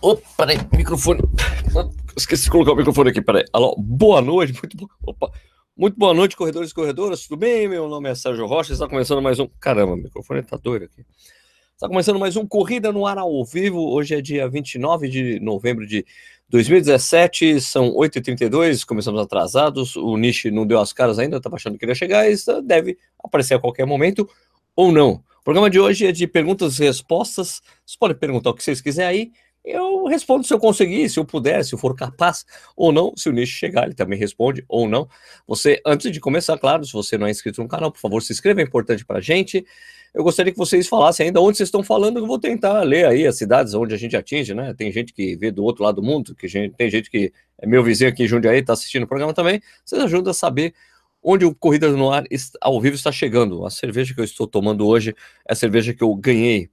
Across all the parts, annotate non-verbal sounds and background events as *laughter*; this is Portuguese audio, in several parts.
Opa, peraí, microfone. Esqueci de colocar o microfone aqui, peraí. Alô, boa noite, muito boa. Opa. Muito boa noite, corredores e corredoras. Tudo bem? Meu nome é Sérgio Rocha. Está começando mais um. Caramba, o microfone tá doido aqui. Está começando mais um Corrida no Ar ao vivo. Hoje é dia 29 de novembro de 2017, são 8h32, começamos atrasados. O Nishi não deu as caras ainda, estava achando que ele ia chegar, e deve aparecer a qualquer momento ou não. O programa de hoje é de perguntas e respostas. Vocês podem perguntar o que vocês quiserem aí. Eu respondo se eu conseguir, se eu puder, se eu for capaz ou não. Se o nicho chegar, ele também responde ou não. Você, antes de começar, claro, se você não é inscrito no canal, por favor, se inscreva, é importante para a gente. Eu gostaria que vocês falassem ainda onde vocês estão falando, eu vou tentar ler aí as cidades onde a gente atinge, né? Tem gente que vê do outro lado do mundo, que gente, tem gente que é meu vizinho aqui em Jundiaí, está assistindo o programa também. Vocês ajudam a saber onde o Corrida no Ar ao vivo está chegando. A cerveja que eu estou tomando hoje é a cerveja que eu ganhei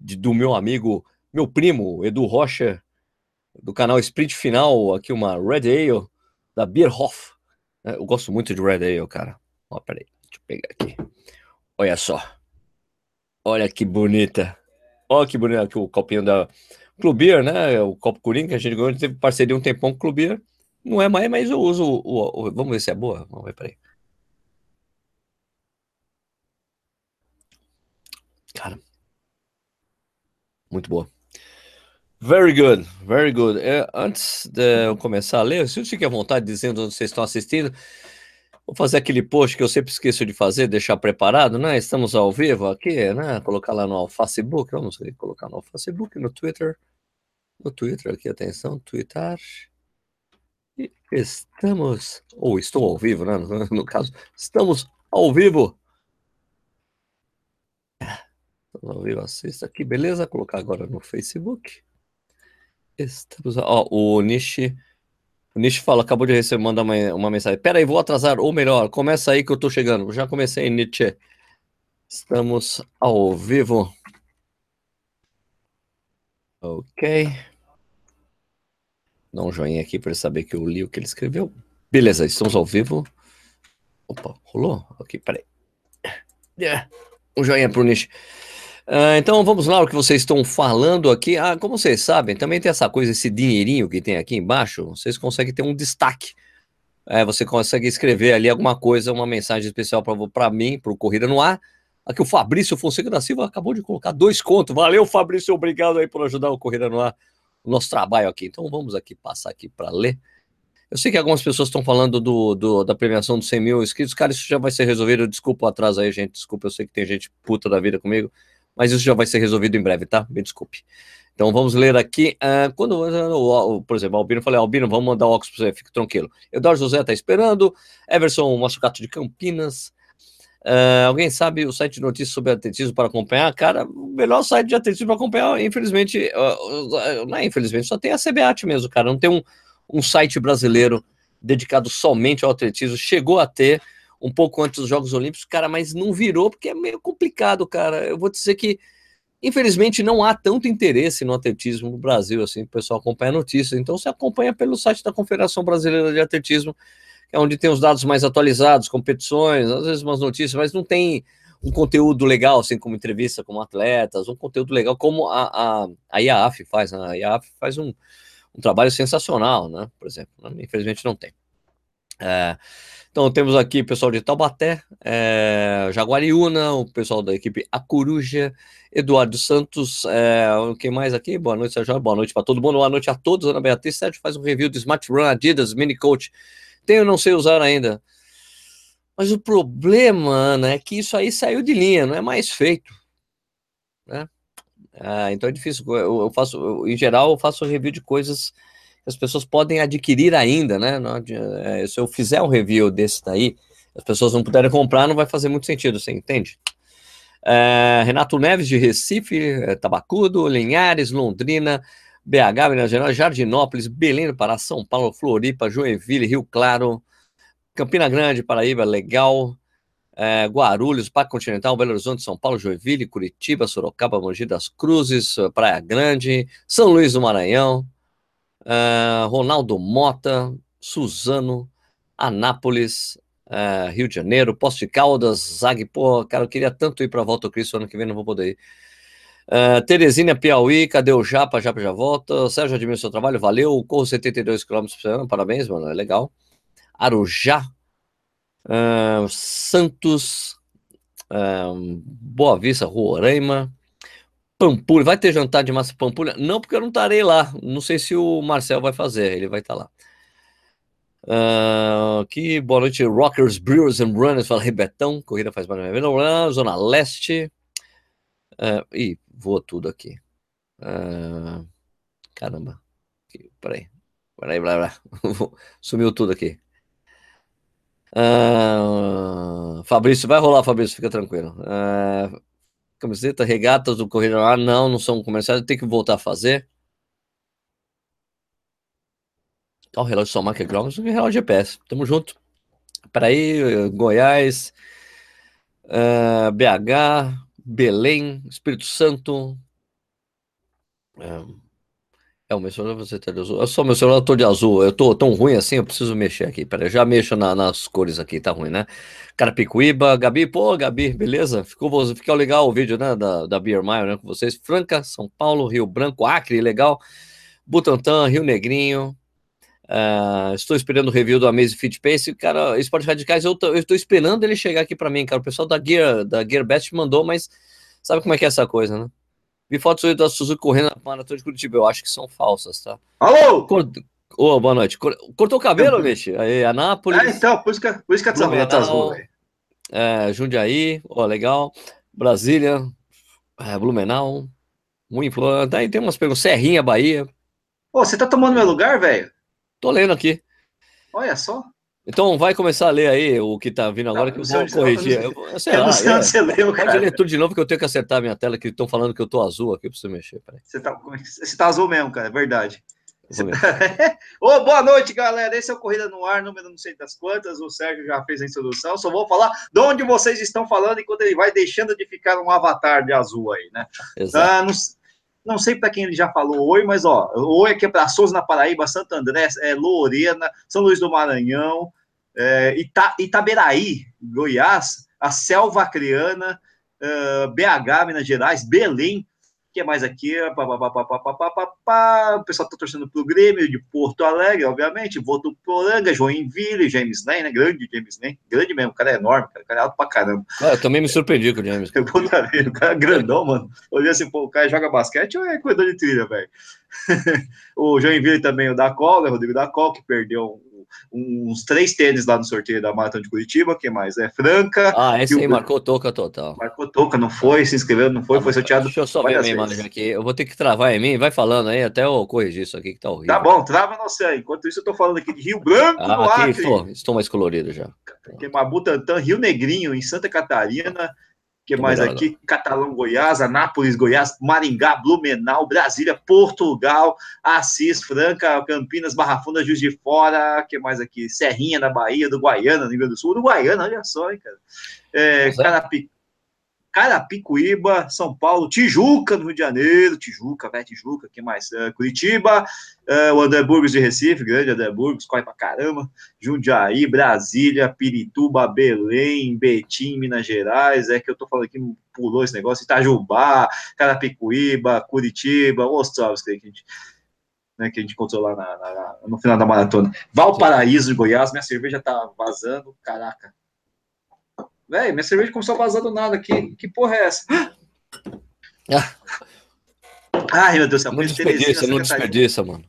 de, do meu amigo meu primo, Edu Rocha, do canal Sprint Final, aqui uma Red Ale da Bierhoff. É, eu gosto muito de Red Ale, cara. Ó, peraí, deixa eu pegar aqui. Olha só. Olha que bonita. Olha que bonita aqui o copinho da Clubier, né? O copo Coringa que a gente ganhou, teve parceria um tempão com Clubier. Não é mais, mas eu uso o, o, o, Vamos ver se é boa. Vamos ver, peraí. Cara. Muito boa. Very good, very good. É, antes de eu começar a ler, se fique à vontade dizendo onde vocês estão assistindo, vou fazer aquele post que eu sempre esqueço de fazer, deixar preparado, né? Estamos ao vivo aqui, né? Colocar lá no Facebook, vamos colocar no Facebook, no Twitter, no Twitter aqui, atenção, Twitter. E estamos, ou estou ao vivo, né? No, *laughs* no caso, estamos ao vivo. Estamos ao vivo, assista aqui, beleza? Colocar agora no Facebook. Estamos. Ó, o Nishi. O Nishi fala, acabou de receber, mandar uma, uma mensagem. Pera aí, vou atrasar, ou melhor, começa aí que eu tô chegando. Já comecei, Nietzsche. Estamos ao vivo. Ok. Dá um joinha aqui para saber que eu li o que ele escreveu. Beleza, estamos ao vivo. Opa, rolou? Ok, peraí. Um joinha pro Nishi. Uh, então vamos lá, o que vocês estão falando aqui. Ah, como vocês sabem, também tem essa coisa, esse dinheirinho que tem aqui embaixo. Vocês conseguem ter um destaque. É, você consegue escrever ali alguma coisa, uma mensagem especial para mim, para o Corrida no Ar. Aqui o Fabrício Fonseca da Silva acabou de colocar dois contos. Valeu, Fabrício, obrigado aí por ajudar o Corrida no Ar, o nosso trabalho aqui. Então vamos aqui passar aqui para ler. Eu sei que algumas pessoas estão falando do, do, da premiação dos 100 mil inscritos. Cara, isso já vai ser resolvido. Desculpa o atraso aí, gente. Desculpa, eu sei que tem gente puta da vida comigo mas isso já vai ser resolvido em breve, tá? Me desculpe. Então vamos ler aqui. Uh, quando, uh, por exemplo, Albino, falei, Albino, vamos mandar o óculos para você, fique tranquilo. Eduardo José está esperando. Everson Massucato de Campinas. Uh, alguém sabe o site de notícias sobre atletismo para acompanhar? Cara, o melhor site de atletismo para acompanhar, infelizmente, uh, não é infelizmente, só tem a CBAT mesmo, cara. Não tem um, um site brasileiro dedicado somente ao atletismo. Chegou a ter, um pouco antes dos Jogos Olímpicos, cara, mas não virou porque é meio complicado, cara. Eu vou dizer que, infelizmente, não há tanto interesse no atletismo no Brasil, assim, o pessoal acompanha notícias. Então, você acompanha pelo site da Confederação Brasileira de Atletismo, que é onde tem os dados mais atualizados, competições, às vezes umas notícias, mas não tem um conteúdo legal, assim, como entrevista com atletas, um conteúdo legal como a, a, a IAAF faz, né? A IAAF faz um, um trabalho sensacional, né? Por exemplo, né? infelizmente não tem. É, então temos aqui o pessoal de Taubaté, é, Jaguariúna, o pessoal da equipe A Coruja, Eduardo Santos, é, quem mais aqui? Boa noite, Sérgio. Boa noite para todo mundo, boa noite a todos. Ana Beatriz Sérgio faz um review do Smart Run Adidas Mini Coach. Tenho, não sei usar ainda. Mas o problema, Ana, é que isso aí saiu de linha, não é mais feito. Né? Ah, então é difícil. Eu, eu faço, eu, em geral, eu faço review de coisas as pessoas podem adquirir ainda, né? É, se eu fizer um review desse daí, as pessoas não puderem comprar, não vai fazer muito sentido, você entende? É, Renato Neves de Recife, é, Tabacudo, Linhares, Londrina, BH, Minas Gerais, Jardinópolis, Belém Pará, São Paulo, Floripa, Joinville, Rio Claro, Campina Grande, Paraíba, Legal, é, Guarulhos, Parque Continental, Belo Horizonte, São Paulo, Joinville, Curitiba, Sorocaba, Mogi das Cruzes, Praia Grande, São Luís do Maranhão, uh, Ronaldo Mota, Suzano, Anápolis, uh, Rio de Janeiro, Posto de Caldas, Zag, pô, cara, eu queria tanto ir para Volta Cristo ano que vem, não vou poder ir. Uh, Teresina, Piauí, cadê o Japa? Japa já volta. Sérgio, admiro seu trabalho, valeu. Corro 72 km por ano, parabéns, mano, é legal. Arujá, uh, Santos, uh, Boa Vista, Roraima, Pampulha. Vai ter jantar de massa Pampulha? Não, porque eu não estarei lá. Não sei se o Marcel vai fazer, ele vai estar lá. Uh, boa noite, Rockers, Brewers and Runners, fala Rebetão, corrida faz mais ou Zona Leste. Uh, ih, voa tudo aqui. Uh, caramba. Aqui, peraí. Peraí, blá. *laughs* Sumiu tudo aqui. Uh, Fabrício, vai rolar, Fabrício, fica tranquilo. Uh, camiseta, regatas do Correio Ah, não, não são comerciais, tem que voltar a fazer. Ó, o relógio só marca quilômetros, relógio GPS. Tamo junto. Paraí, Goiás, uh, BH, Belém, Espírito Santo. É, é o meu celular você tá de azul. Eu sou meu celular, eu tô de azul. Eu tô tão ruim assim, eu preciso mexer aqui. Pera, eu já mexo na, nas cores aqui, tá ruim, né? Carapicuíba, Gabi, pô, Gabi, beleza? Ficou, ficou legal o vídeo, né? Da, da Beer Mile, né? Com vocês. Franca, São Paulo, Rio Branco, Acre, legal. Butantã, Rio Negrinho. Uh, estou esperando o review do Amazing Fit Pace. Cara, esportes radicais, eu, tô, eu estou esperando ele chegar aqui para mim, cara. O pessoal da Gear, da Gear Best mandou, mas sabe como é que é essa coisa, né? Vi fotos da Suzuki correndo na maratona de Curitiba. Eu acho que são falsas, tá? Alô! Cort... Oh, boa noite. Cortou o cabelo, Vixe? Aí, Anápolis. É, então, por isso que, por isso que a Blumenau, tá é, Jundiaí, ó, oh, legal. Brasília, é, Blumenau, muito Daí tem umas perguntas. Serrinha, Bahia. Pô, você tá tomando meu lugar, velho? Tô lendo aqui. Olha só. Então vai começar a ler aí o que tá vindo agora, não, que eu vou corrigir. Eu, eu, sei eu lá, não sei é. onde você leu, cara. Pode ler tudo de novo que eu tenho que acertar a minha tela, que estão falando que eu tô azul aqui pra você mexer. Peraí. Você tá, você tá azul mesmo, cara, é verdade. Tá... oh, *laughs* boa noite, galera. Esse é o Corrida no Ar, número não sei das quantas. O Sérgio já fez a introdução. Só vou falar de onde vocês estão falando enquanto ele vai deixando de ficar um avatar de azul aí, né? Exato. Ah, não, não sei para quem ele já falou oi, mas ó, oi aqui é para Souza na Paraíba, Santo André, é, Lorena, São Luís do Maranhão, é, Ita, Itaberaí, Goiás, a Selva Acreana, uh, BH, Minas Gerais, Belém, que é mais aqui? Pá, pá, pá, o pessoal está torcendo para o Grêmio de Porto Alegre, obviamente. Voto Poranga, Joinville, James Lane, né? Grande James Lane. Grande mesmo, o cara é enorme, cara, o cara é alto pra caramba. Ah, eu também me surpreendi com o James. Eu o cara é grandão, mano. Olhei assim, pô, o cara joga basquete ou é corredor de trilha, velho? *laughs* o Joinville também, o da Col, né? Rodrigo da Col, que perdeu uns três tênis lá no sorteio da Maratona de Curitiba, que mais? É Franca. Ah, esse aí o... marcou toca total. Marcou toca, não foi, se inscreveu, não foi, ah, foi sorteado. Deixa eu só ver minha imagem aqui. Eu vou ter que travar em mim, vai falando aí até eu corrigir isso aqui que tá horrível. Tá bom, trava não sei. Enquanto isso, eu tô falando aqui de Rio Branco, ah, no aqui, Acre. Estou, estou mais colorido já. Tem uma Butantã, Rio Negrinho, em Santa Catarina que mais aqui? Catalão, Goiás, Anápolis, Goiás, Maringá, Blumenau, Brasília, Portugal, Assis, Franca, Campinas, Barra Funda, Juiz de Fora, que mais aqui? Serrinha, na Bahia, do Guaiana, no Rio Grande do Sul, do Guaiana, olha só, hein, cara. É, Carapicuíba, Carapicuíba, São Paulo, Tijuca, no Rio de Janeiro, Tijuca, velho, Tijuca, que mais? Uh, Curitiba, uh, o André de Recife, grande André corre pra caramba, Jundiaí, Brasília, Pirituba, Belém, Betim, Minas Gerais, é que eu tô falando aqui, pulou esse negócio, Itajubá, Carapicuíba, Curitiba, Ostrovsk, que a gente... Né, que a gente encontrou lá na, na, no final da maratona. Valparaíso de Goiás, minha cerveja tá vazando, caraca, Velho, minha cerveja começou a vazar do nada aqui. Que porra é essa? Ah. Ai, meu Deus do céu. Não desperdiça, não desperdiça, mano.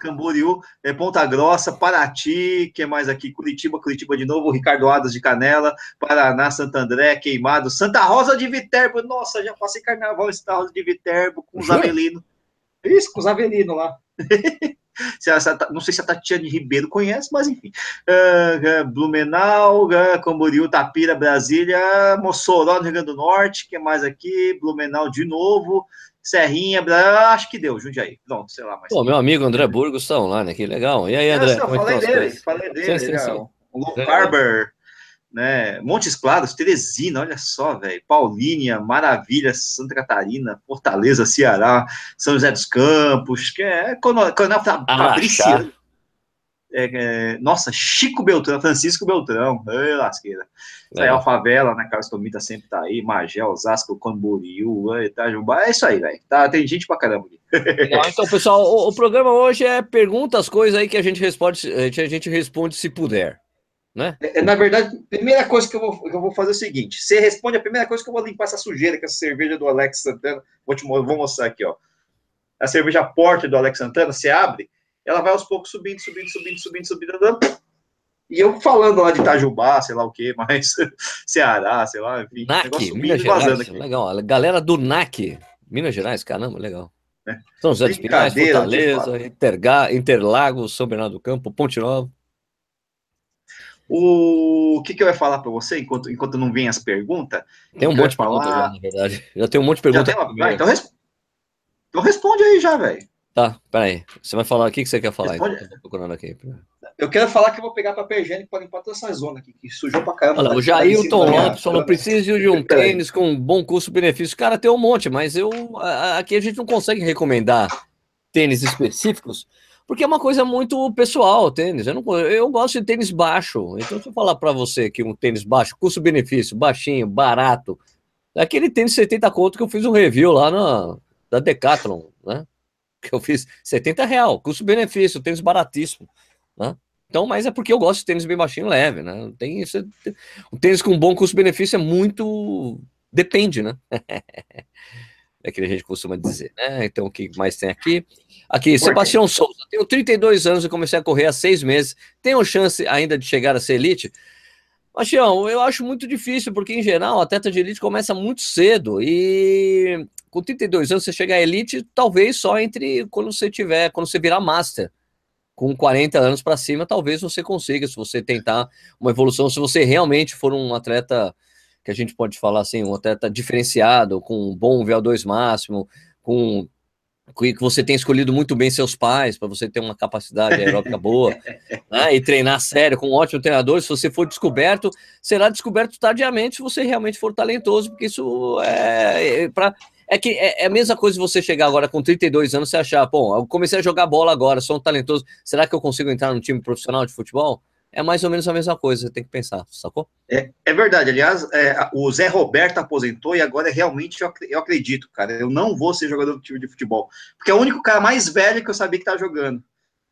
Camboriú, é, Ponta Grossa, Paraty, que mais aqui? Curitiba, Curitiba de novo, Ricardo Adas de Canela, Paraná, Santo André, Queimado, Santa Rosa de Viterbo. Nossa, já passei carnaval em Santa Rosa de Viterbo com os avelinos. Isso, com os avelinos lá. *laughs* Se não sei se a Tatiane Ribeiro conhece, mas enfim. Uh, uh, Blumenau, uh, Camboriú, Tapira, Brasília, Mossoró, no Rio Grande do Norte, que é mais aqui? Blumenau de novo. Serrinha, acho que deu, Jundiaí. Pronto, sei lá. Mas... Pô, meu amigo André Burgos está online, que legal. E aí, André? Eu, falei dele, falei dele, sim, sim, sim. O Low Carber, né? Montes Claros, Teresina, olha só, velho. Paulínia, Maravilha, Santa Catarina, Fortaleza, Ceará, São José dos Campos, que é Coronel Fabriciano. é, é, nossa, Chico Beltrão, Francisco Beltrão, ei, lasqueira. Isso aí é a favela, né? Carlos Tomita sempre tá aí, Magé, Osasco, Camboriú, Itajubá, é isso aí, velho. Tá, tem gente pra caramba aqui. Legal, então, pessoal, o, o, programa hoje é pergunta as coisas aí que a gente responde, a gente responde se puder. Né? É, é, na verdade, a primeira coisa que eu, vou, que eu vou fazer é o seguinte: você responde a primeira coisa que eu vou limpar essa sujeira, que essa cerveja do Alex Santana. Vou te vou mostrar aqui, ó. A cerveja Porter do Alex Santana, você abre, ela vai aos poucos subindo, subindo, subindo, subindo, subindo, andando. E eu falando lá de Itajubá, sei lá o que, *laughs* mas Ceará, sei lá, enfim. NAC, Minas Gerais, legal. Galera do NAC, Minas Gerais, caramba, legal. É. São José dos Pinhais, Fortaleza, Interga, Interlagos, São Bernardo do Campo, Ponte Nova. O que, que eu ia falar para você enquanto, enquanto não vem as perguntas? Tem um monte de perguntas já, na verdade. Já tem um monte de perguntas. Uma... então, res... então responde aí já, velho. Tá, peraí. Você vai falar o que, que você quer falar? Então, procurando aqui. Eu quero falar que eu vou pegar papel higiênico para limpar toda essa zona aqui, que sujou pra caramba. Olha, o Jailton Lopes falou: preciso de um tênis com bom custo-benefício. Cara, tem um monte, mas eu aqui a gente não consegue recomendar tênis específicos, porque é uma coisa muito pessoal, tênis. Eu, não, eu gosto de tênis baixo. Então, se eu falar para você que um tênis baixo, custo-benefício, baixinho, barato, aquele tênis 70 conto que eu fiz um review lá na da Decathlon, né? que eu fiz 70 real, custo-benefício, tênis baratíssimo, né? Então, mas é porque eu gosto de tênis bem baixinho leve, né? Tem isso, o tênis com bom custo-benefício é muito depende, né? *laughs* é que a gente costuma dizer, né? Então, o que mais tem aqui? Aqui, Sebastião Souza. Tenho 32 anos e comecei a correr há seis meses. Tenho chance ainda de chegar a ser elite? Bastião, eu acho muito difícil, porque em geral o atleta de elite começa muito cedo e com 32 anos você chegar à elite, talvez só entre quando você tiver, quando você virar master. Com 40 anos para cima, talvez você consiga, se você tentar uma evolução, se você realmente for um atleta que a gente pode falar assim, um atleta diferenciado, com um bom VO2 máximo, com que você tem escolhido muito bem seus pais, para você ter uma capacidade aeróbica boa, *laughs* né, e treinar sério com um ótimo treinador. Se você for descoberto, será descoberto tardiamente se você realmente for talentoso, porque isso é, é para é que é, é, a mesma coisa você chegar agora com 32 anos e achar, bom, eu comecei a jogar bola agora, sou um talentoso, será que eu consigo entrar no time profissional de futebol? É mais ou menos a mesma coisa, você tem que pensar, sacou? É, é verdade, aliás, é, o Zé Roberto aposentou e agora realmente eu, eu acredito, cara, eu não vou ser jogador do time de futebol, porque é o único cara mais velho que eu sabia que tá jogando,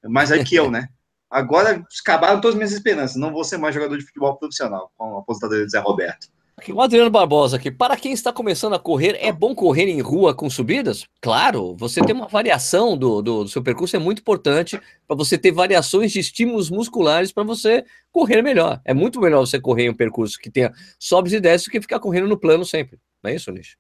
mais é que eu, né? *laughs* Agora acabaram todas as minhas esperanças, não vou ser mais jogador de futebol profissional com a aposentadoria do Zé Roberto. O Adriano Barbosa aqui. Para quem está começando a correr, é bom correr em rua com subidas? Claro, você ter uma variação do, do, do seu percurso é muito importante para você ter variações de estímulos musculares para você correr melhor. É muito melhor você correr em um percurso que tenha sobes e desces do que ficar correndo no plano sempre. Não é isso, Nish?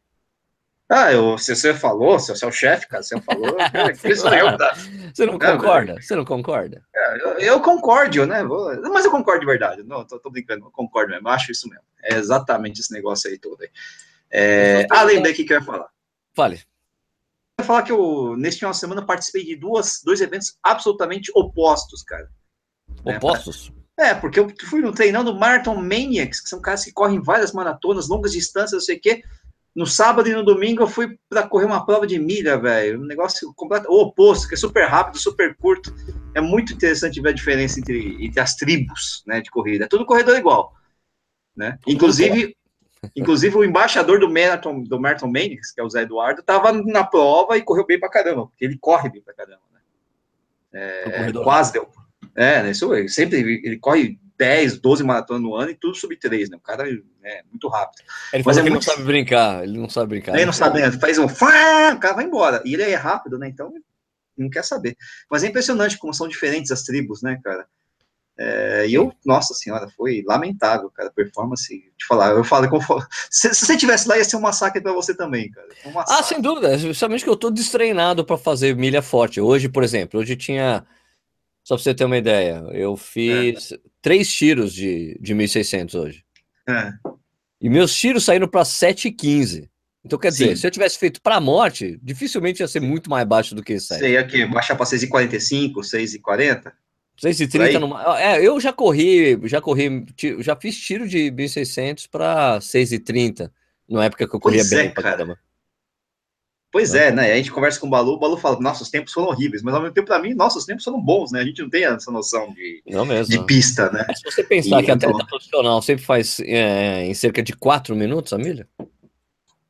Ah, eu, se você falou, se você é o chefe, cara, *laughs* você falou. Isso eu, tá? Você não concorda? Você não concorda? É, eu, eu, concordo, né? Mas eu concordo de verdade. Não, tô, tô brincando, eu concordo mesmo. Acho isso mesmo. É exatamente esse negócio aí todo aí. É... Ah, lembrei que eu ia falar. Fale. Eu ia falar que eu, neste final de semana, participei de duas, dois eventos absolutamente opostos, cara. Opostos? É, porque eu fui no treinando Marathon Maniacs, que são caras que correm várias maratonas, longas distâncias, não sei o quê. No sábado e no domingo eu fui para correr uma prova de milha, velho. Um negócio completo, o oposto, que é super rápido, super curto. É muito interessante ver a diferença entre, entre as tribos, né, de corrida. É tudo corredor igual, né? Inclusive, *laughs* inclusive o embaixador do Marathon, do Marathon Mendes, que é o Zé Eduardo, tava na prova e correu bem para caramba, porque ele corre bem para caramba, né? É, quase deu. É, isso sempre ele corre 10, 12 maratonas no ano e tudo sub 3, né? O cara é muito rápido. Ele Mas é muito... não sabe brincar, ele não sabe brincar. Ele não sabe, né? faz um o cara vai embora. E ele é rápido, né? Então não quer saber. Mas é impressionante como são diferentes as tribos, né, cara? É, e eu, nossa senhora, foi lamentável, cara, a performance. Te falar, eu falo, se, se você tivesse lá, ia ser um massacre para você também, cara. Um ah, sem dúvida, justamente que eu tô destreinado para fazer milha forte. Hoje, por exemplo, hoje tinha só para você ter uma ideia, eu fiz é. três tiros de, de 1.600 hoje. É. E meus tiros saíram para 7,15. Então, quer dizer, Sim. se eu tivesse feito para a morte, dificilmente ia ser muito mais baixo do que isso aí. Você ia aqui, baixar para 6,45, 6,40? 6,30 numa... É, eu já corri, já corri, já fiz tiro de 1.600 para 6,30, na época que eu corria pois bem é, pra caramba. Pois né? é, né? A gente conversa com o Balu, o Balu fala, nossos tempos foram horríveis, mas ao mesmo tempo, para mim, nossos tempos foram bons, né? A gente não tem essa noção de, de pista, né? Mas se você pensar e, que a atleta então... profissional sempre faz é, em cerca de 4 minutos a milha?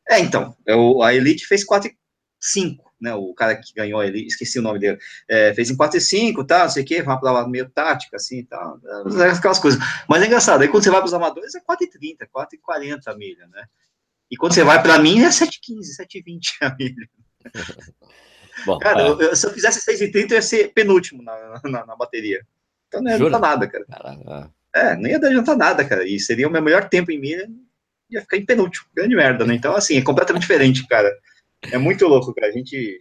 É, então, eu, a Elite fez 4 e 5, né? O cara que ganhou ele, esqueci o nome dele, é, fez em 4 e 5, tá, não sei o quê, uma prova meio tática, assim, tá, aquelas coisas. Mas é engraçado, aí quando você vai para os amadores é 4 e 30, 4 e 40 a milha, né? E quando você vai para mim é 7,15, 7,20 a milha. Bom, cara, é. eu, se eu fizesse 6,30 eu ia ser penúltimo na, na, na bateria. Então não ia adiantar nada, cara. Caraca. É, não ia adiantar nada, cara. E seria o meu melhor tempo em milha, ia ficar em penúltimo. Grande merda, né? Então, assim, é completamente diferente, cara. É muito louco, cara. A gente.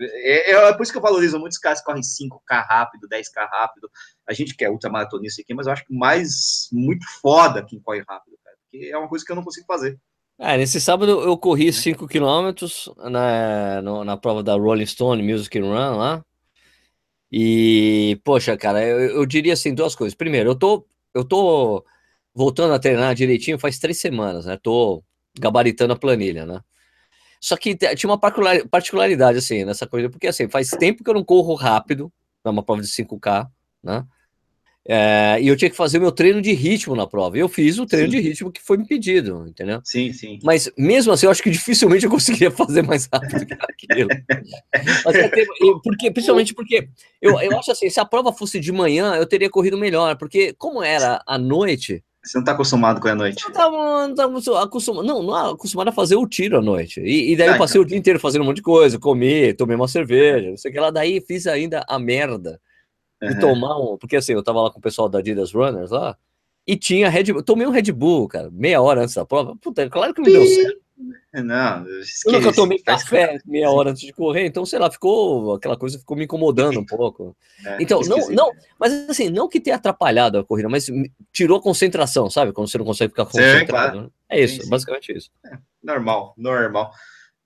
É, é, é por isso que eu valorizo muitos caras que correm 5K rápido, 10K rápido. A gente quer ultramaratonista aqui, mas eu acho que mais muito foda quem corre rápido, cara. Porque é uma coisa que eu não consigo fazer. É, nesse sábado eu corri 5 km na, na prova da Rolling Stone Music Run lá. E, poxa, cara, eu, eu, diria assim duas coisas. Primeiro, eu tô, eu tô voltando a treinar direitinho faz três semanas, né? Tô gabaritando a planilha, né? Só que tinha uma particularidade, assim, nessa coisa, porque, assim, faz tempo que eu não corro rápido, numa prova de 5K, né? É, e eu tinha que fazer o meu treino de ritmo na prova. E eu fiz o treino sim. de ritmo que foi me pedido, entendeu? Sim, sim. Mas mesmo assim, eu acho que dificilmente eu conseguiria *laughs* fazer mais rápido que aquilo. Mas, porque, principalmente porque eu, eu acho assim, se a prova fosse de manhã, eu teria corrido melhor. Porque como era à noite. Você não está acostumado com a noite? Não, tava, não, tava acostumado, não, não acostumado a fazer o tiro à noite. E, e daí ah, eu passei então. o dia inteiro fazendo um monte de coisa, comi, tomei uma cerveja, não sei o que lá. Daí fiz ainda a merda de tomar um. Porque assim, eu tava lá com o pessoal da Adidas Runners lá, e tinha Red Bull. Tomei um Red Bull, cara, meia hora antes da prova. Puta, claro que não deu certo. Não, esqueci. Eu nunca tomei café meia hora antes de correr, então, sei lá, ficou aquela coisa ficou me incomodando um pouco. É, então, não, não, mas assim, não que tenha atrapalhado a corrida, mas tirou concentração, sabe? Quando você não consegue ficar concentrado. Claro. Né? É isso, sim, sim. basicamente isso. É, normal, normal.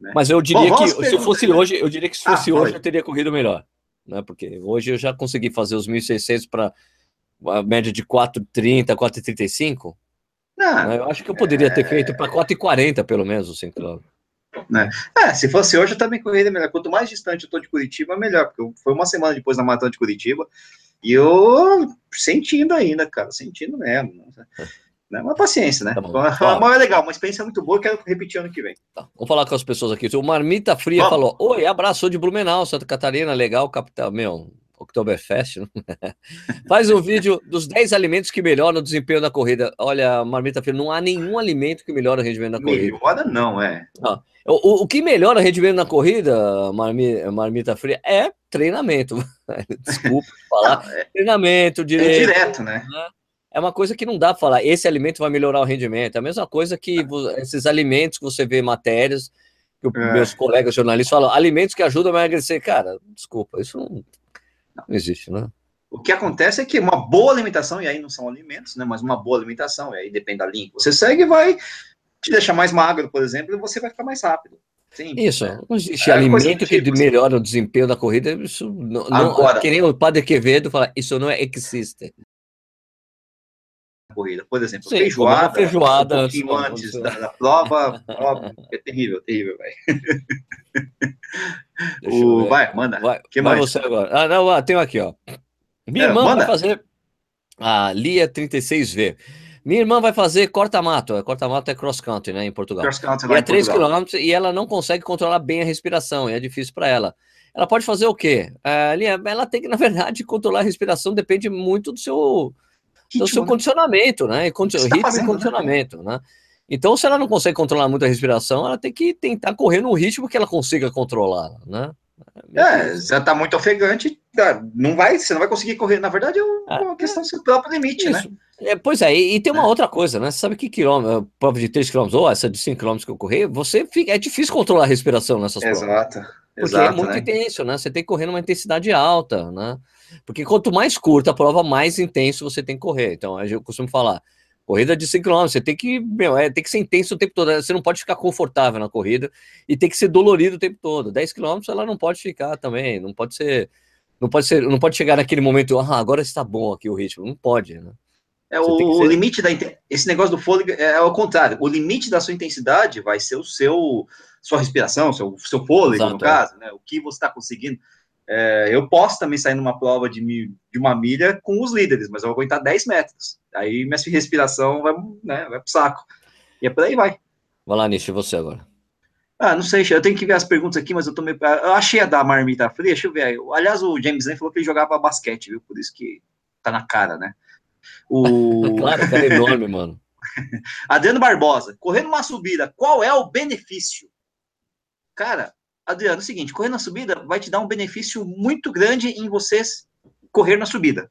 Né? Mas eu diria Bom, que se fosse hoje, eu diria que se fosse ah, hoje eu teria corrido melhor né? Porque hoje eu já consegui fazer os 1.600 para a média de 4,30, 4,35. Né? Eu acho que eu poderia é... ter feito para 4,40 pelo menos os 5 km. Né? É, se fosse hoje, eu também correria melhor. Quanto mais distante eu tô de Curitiba, melhor, porque foi uma semana depois da maratona de Curitiba e eu sentindo ainda, cara, sentindo mesmo. Né? Uma paciência, né? Tá bom. Uma, é legal, uma experiência muito boa, quero repetir ano que vem. Tá. Vamos falar com as pessoas aqui. O Marmita Fria Vamos. falou: Oi, abraço de Blumenau, Santa Catarina, legal, capital. Meu, Oktoberfest. Né? *laughs* Faz um vídeo dos 10 alimentos que melhoram o desempenho da corrida. Olha, Marmita Fria, não há nenhum alimento que melhora o rendimento da corrida. Melhora, não, é. Ah, o, o que melhora o rendimento na corrida, Marmita, Marmita Fria, é treinamento. *laughs* Desculpa falar. Não, é, treinamento, direito. É direto, né? né? É uma coisa que não dá para falar, esse alimento vai melhorar o rendimento. É a mesma coisa que esses alimentos que você vê matérias, que é. meus colegas jornalistas falam, alimentos que ajudam a emagrecer. Cara, desculpa, isso não, não existe, né? O que acontece é que uma boa alimentação, e aí não são alimentos, né? Mas uma boa alimentação, e aí depende da linha que você segue, vai te deixar mais magro, por exemplo, e você vai ficar mais rápido. Sim, isso, é. não existe é, alimento que tipo, melhora o desempenho da corrida. Isso não, Agora, não, que nem o Padre Quevedo fala, isso não é existe corrida. Por exemplo, Sim, feijoada, feijoada um pouquinho antes, antes da, da, prova, ó, *laughs* é terrível, terrível, velho. *laughs* vai, manda. Vai, que vai mais? você agora. Ah, não, ah, tem aqui, ó. Minha é, irmã manda. vai fazer a Lia 36V. Minha irmã vai fazer corta-mato. Corta-mato é cross-country, né, em Portugal. Cross-country é 3 km e ela não consegue controlar bem a respiração, e é difícil para ela. Ela pode fazer o quê? Uh, ela tem que, na verdade, controlar a respiração, depende muito do seu do seu né? condicionamento, né? Condi ritmo tá fazendo, e né? condicionamento, né? né? Então, se ela não consegue controlar muito a respiração, ela tem que tentar correr num ritmo que ela consiga controlar, né? É, é já tá muito ofegante, não vai, você não vai conseguir correr. Na verdade, é uma é, questão do seu próprio limite, né? isso. né? É, pois é, e, e tem uma é. outra coisa, né? Você sabe que quilômetro, prova de 3 km ou essa de 5 km que eu corri, você fica, é difícil controlar a respiração nessas provas. Exato. Porque é muito né? intenso, né? Você tem que correr numa intensidade alta, né? Porque quanto mais curta a prova, mais intenso você tem que correr. Então, eu costumo falar, corrida de 5 km, você tem que, meu, é, tem que ser intenso o tempo todo. Você não pode ficar confortável na corrida e tem que ser dolorido o tempo todo. 10 km ela não pode ficar também, não pode ser, não pode ser, não pode chegar naquele momento, ah, agora está bom aqui o ritmo. Não pode, né? É o, o limite da esse negócio do fôlego é, é o contrário. O limite da sua intensidade vai ser o seu sua respiração, seu, seu fôlego, Exato, no é. caso, né? O que você está conseguindo. É, eu posso também sair numa prova de, de uma milha com os líderes, mas eu vou aguentar 10 metros. Aí minha *laughs* respiração vai, né, vai pro saco. E é por aí vai. Vai lá, Nish, você agora. Ah, não sei, eu tenho que ver as perguntas aqui, mas eu tô meio. Eu achei a da marmita fria, deixa eu ver. Aliás, o James Lane falou que ele jogava basquete, viu? Por isso que tá na cara, né? O... *laughs* claro, cara é enorme, mano. *laughs* Adriano Barbosa, correndo uma subida, qual é o benefício? Cara, Adriano, é o seguinte, correr na subida vai te dar um benefício muito grande em vocês correr na subida.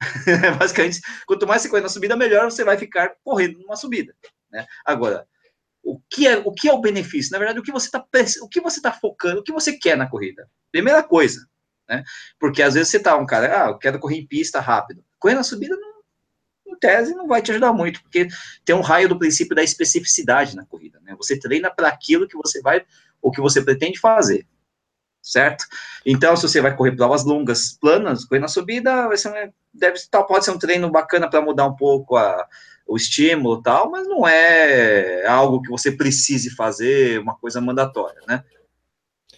*laughs* Basicamente, quanto mais você correr na subida, melhor você vai ficar correndo numa subida. Né? Agora, o que, é, o que é o benefício? Na verdade, o que você está o que você tá focando, o que você quer na corrida? Primeira coisa, né? Porque às vezes você tá um cara, ah, eu quero correr em pista rápido. Correr na subida não tese não vai te ajudar muito, porque tem um raio do princípio da especificidade na corrida, né? Você treina para aquilo que você vai, o que você pretende fazer, certo? Então, se você vai correr provas longas, planas, correr na subida, vai ser, deve, tal, pode ser um treino bacana para mudar um pouco a, o estímulo tal, mas não é algo que você precise fazer, uma coisa mandatória, né?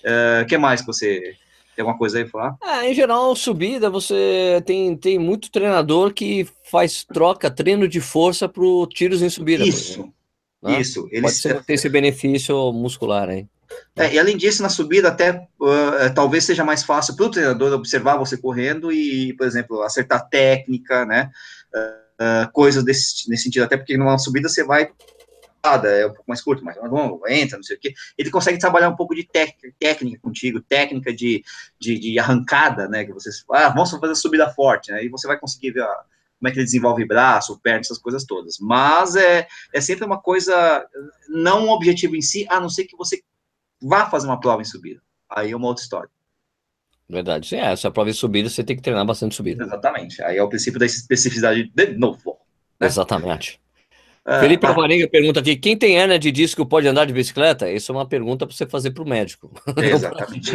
O uh, eh, que mais que você tem alguma coisa aí pra falar? Ah, em geral, subida, você tem, tem muito treinador que faz troca, treino de força para tiros em subida. Isso, né? isso. Eles Pode ser, ter esse benefício muscular aí. É, e além disso, na subida, até uh, talvez seja mais fácil para o treinador observar você correndo e, por exemplo, acertar técnica, né? Uh, uh, coisas desse, nesse sentido, até porque numa subida você vai é um pouco mais curto, mais longo, entra, não sei o quê. Ele consegue trabalhar um pouco de técnica contigo, técnica de, de, de, arrancada, né? Que vocês, ah, vamos fazer subida forte, né? E você vai conseguir ver a, como é que ele desenvolve braço, perna, essas coisas todas. Mas é, é sempre uma coisa, não um objetivo em si, a não ser que você vá fazer uma prova em subida. Aí é uma outra história. Verdade. É, essa prova em subida, você tem que treinar bastante subida. Exatamente. Aí é o princípio da especificidade de novo. Né? Exatamente. É, Felipe tá. Alvarenga pergunta aqui: quem tem hernia de disco pode andar de bicicleta? Isso é uma pergunta para você fazer para o médico. *laughs* Exatamente.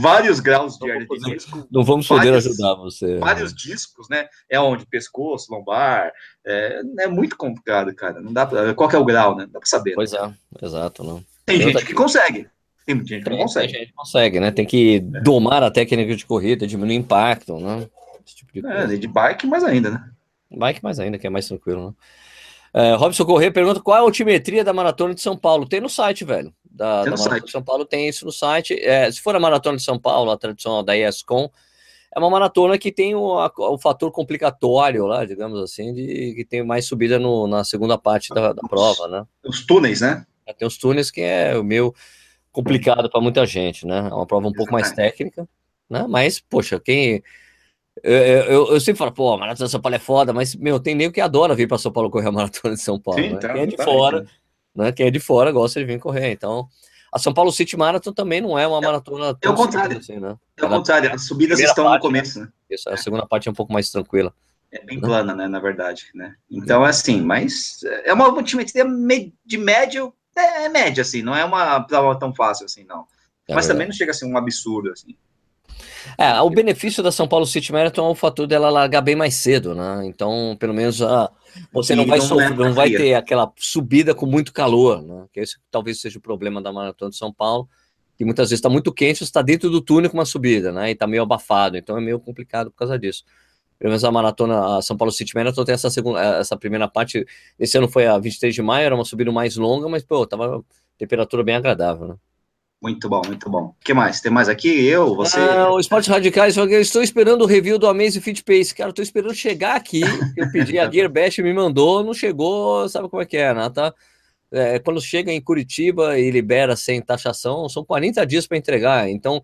vários graus de hernia de disco. Não vamos poder vários, ajudar você. Vários discos, né? É onde? Pescoço, lombar. É, é muito complicado, cara. Não dá pra, qual é o grau, né? Não dá para saber. Pois né? é, exato. Não. Tem gente que consegue. Tem muita gente que consegue. Tem gente que consegue, né? Tem que é. domar a técnica de corrida, diminuir o impacto, né? Esse tipo de, é, de bike mais ainda, né? Bike mais ainda, que é mais tranquilo, né? É, Robson Corrêa pergunta qual é a altimetria da Maratona de São Paulo. Tem no site, velho. Da, da Maratona site. de São Paulo tem isso no site. É, se for a Maratona de São Paulo, a tradicional da ESCOM, é uma maratona que tem o, a, o fator complicatório lá, digamos assim, de que tem mais subida no, na segunda parte da, da prova, né? Os túneis, né? É, tem os túneis que é o meu complicado para muita gente, né? É uma prova um pouco mais técnica, né? Mas, poxa, quem eu, eu, eu, sempre falo, pô, a Maratona de São Paulo é foda, mas, meu, tem nem o que adora vir para São Paulo correr a *laughs* Maratona de São Paulo. Sim, né? tá, Quem é de tá fora, aí, né? Quem é de fora gosta de vir correr. Então, a São Paulo City Marathon também não é uma maratona tão É o contrário. Assim, né? É o contrário, as subidas estão parte, no começo, né? Isso, a segunda parte é um pouco mais tranquila. É bem né? plana, né, na verdade, né? Então, é assim, mas é uma multimetria de médio, é, é média, assim, não é uma prova tão fácil assim, não. É mas verdade. também não chega a ser um absurdo, assim. É, o benefício da São Paulo City Marathon é o fator dela largar bem mais cedo, né? Então, pelo menos a, você não vai sofrer, não vai ter aquela subida com muito calor, né? Que esse talvez seja o problema da Maratona de São Paulo, que muitas vezes está muito quente, você está dentro do túnel com uma subida, né? E está meio abafado, então é meio complicado por causa disso. Pelo menos a maratona, a São Paulo City Marathon tem essa segunda, essa primeira parte. Esse ano foi a 23 de maio, era uma subida mais longa, mas pô, tava temperatura bem agradável, né? Muito bom, muito bom. O que mais? Tem mais aqui? Eu, você? Ah, o Esportes Radicais, eu estou esperando o review do Amazing Fit Pace. Cara, estou esperando chegar aqui. Eu pedi, a Gearbest me mandou, não chegou, sabe como é que é, né? Tá? É, quando chega em Curitiba e libera sem taxação, são 40 dias para entregar. Então,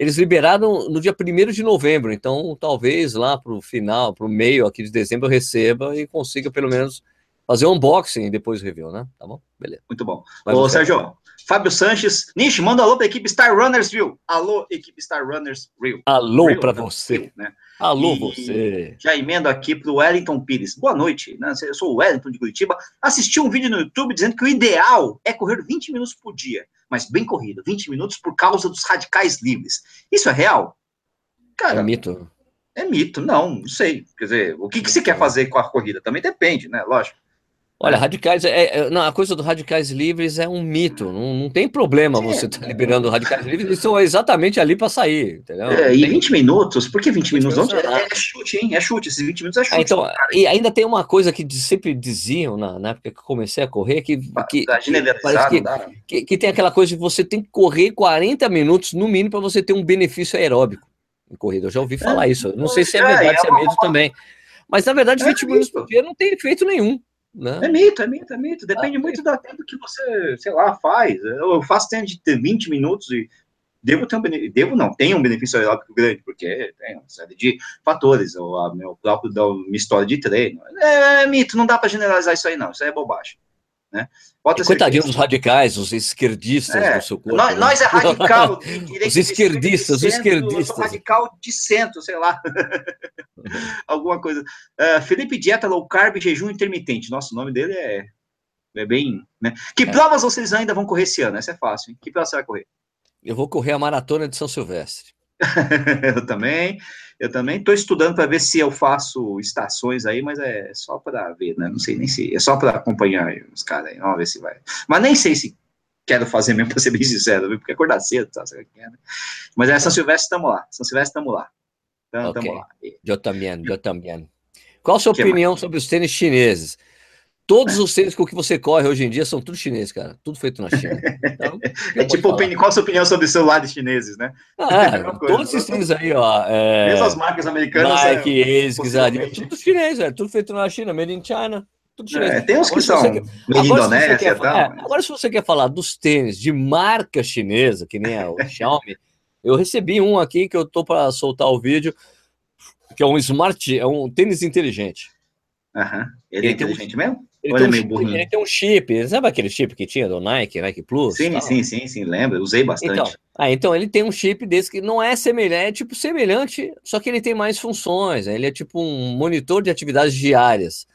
eles liberaram no dia 1 de novembro. Então, talvez lá para o final, para o meio aqui de dezembro, eu receba e consiga pelo menos fazer um unboxing e depois review, né? Tá bom? Beleza. Muito bom. Vai Ô, Sérgio, Fábio Sanches. Nish, manda alô para a equipe Star Runners Rio. Alô, equipe Star Runners Rio. Alô para você. Rio, né? Alô, e você. Já emendo aqui para o Wellington Pires. Boa noite. Né? Eu sou o Wellington de Curitiba. Assisti um vídeo no YouTube dizendo que o ideal é correr 20 minutos por dia. Mas bem corrido, 20 minutos por causa dos radicais livres. Isso é real? Cara, é mito. É mito, não, não sei. Quer dizer, o que, que se quer fazer com a corrida? Também depende, né? Lógico. Olha, radicais, é, é, não, a coisa do radicais livres é um mito, não, não tem problema é, você estar tá liberando radicais livres, eles estão exatamente ali para sair, entendeu? É, e 20 minutos, por que 20 minutos? Onde, é, é, chute, hein? É chute, esses 20 minutos é chute. então, e ainda tem uma coisa que sempre diziam na, na época que comecei a correr, que, que, que, que, que tem aquela coisa de você tem que correr 40 minutos no mínimo para você ter um benefício aeróbico em corrida. Eu já ouvi falar é, isso. Não sei se é verdade, se é medo também. Mas na verdade, 20 minutos por dia não tem efeito nenhum. Né? É mito, é mito, é mito. Depende ah, muito é. do tempo que você, sei lá, faz. Eu faço tempo de 20 minutos e devo ter um benefício, devo não, tem um benefício aeróbico grande, porque tem uma série de fatores, ou a meu próprio da minha história de treino. É, é mito, não dá para generalizar isso aí, não. Isso aí é bobagem. Né? Coitadinho dos radicais, os esquerdistas é, do seu corpo. Nós, né? nós é radical. os esquerdistas, os esquerdistas. radical de centro, sei lá. Alguma coisa. Uh, Felipe Dieta Low Carb Jejum Intermitente. Nossa, o nome dele é, é bem. Né? Que é. provas vocês ainda vão correr esse ano? Essa é fácil. Hein? Que provas você vai correr? Eu vou correr a maratona de São Silvestre. *laughs* eu também. Eu também estou estudando para ver se eu faço estações aí, mas é só para ver, né? Não sei nem se. É só para acompanhar os caras aí. Vamos ver se vai. Mas nem sei se quero fazer mesmo, *laughs* para ser bem sincero, viu? porque acordar cedo, tá? É, né? Mas é São Silvestre, estamos lá. São Silvestre, estamos lá. Então, okay. lá. Eu também, eu também. Qual a sua que opinião mais? sobre os tênis chineses? Todos os tênis com que você corre hoje em dia são tudo chineses, cara. Tudo feito na China. Então, *laughs* é tipo, qual a sua opinião sobre celulares chineses, né? Ah, *laughs* é, todos esses tênis aí, ó. É... Mesmo as marcas americanas. Nike, é, ASICS, Adidas, tudo chinês, é tudo feito na China, made in China. Tudo chinês. É, tem uns que são quer... Indonésia quer... tal, é, Agora, se você quer falar dos tênis de marca chinesa, que nem o *laughs* Xiaomi, eu recebi um aqui que eu tô para soltar o vídeo, que é um smart, é um tênis inteligente. Aham. Ele, ele é inteligente um... mesmo? Ele, tem um, chip, ele tem um chip, sabe aquele chip que tinha do Nike, Nike Plus? Sim, tal? sim, sim, sim, lembro, usei bastante. Então, ah, então ele tem um chip desse que não é semelhante, é tipo semelhante, só que ele tem mais funções, né? ele é tipo um monitor de atividades diárias.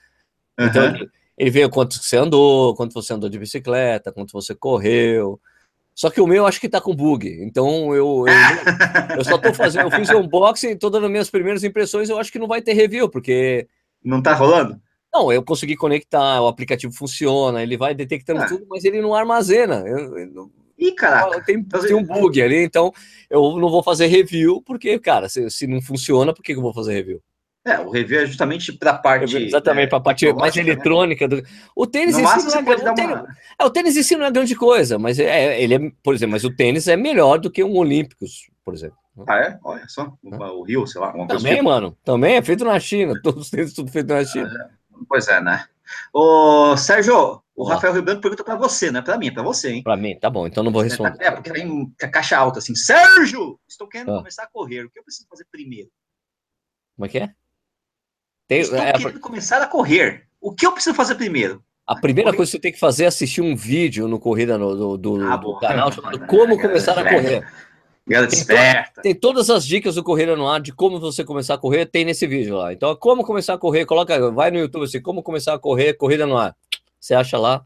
Então uhum. ele, ele vê quanto você andou, quanto você andou de bicicleta, quanto você correu. Só que o meu acho que tá com bug. Então eu, eu, eu só tô fazendo, eu fiz um unboxing, tô dando minhas primeiras impressões, eu acho que não vai ter review, porque. Não tá rolando? Não, eu consegui conectar, o aplicativo funciona, ele vai detectando ah. tudo, mas ele não armazena. Eu, eu, Ih, caraca. Tem, tem, um bug ali, então eu não vou fazer review, porque, cara, se, se não funciona, por que, que eu vou fazer review? É, o review é justamente para a parte. Exatamente, é, para a parte mais né? eletrônica. Do... O tênis em si não é, grande, tênis, uma... é, o tênis em si não é grande coisa, mas é, ele é, por exemplo, mas o tênis é melhor do que um Olímpicos, por exemplo. Ah, é? Olha só. O, Rio, sei lá. Também, assim. mano. Também é feito na China. *laughs* Todos os tênis tudo feito na China. Ah, é. Pois é, né? Ô, Sérgio, o Rafael Ribeiro pergunta para você, não é para mim, é para você, hein? Para mim, tá bom, então não vou responder. É, porque vem a caixa alta assim, Sérgio, estou querendo ah. começar a correr, o que eu preciso fazer primeiro? Como é que é? Tem, estou é, querendo começar a correr, o que eu preciso fazer primeiro? A primeira coisa que você tem que fazer é assistir um vídeo no Corrida no, do, do, ah, do canal *laughs* chamado Como Começar a Correr. Galera tem, to, tem todas as dicas do Corrida no Ar de como você começar a correr, tem nesse vídeo lá. Então, como começar a correr, coloca, vai no YouTube assim, como começar a correr, Corrida no Ar. Você acha lá,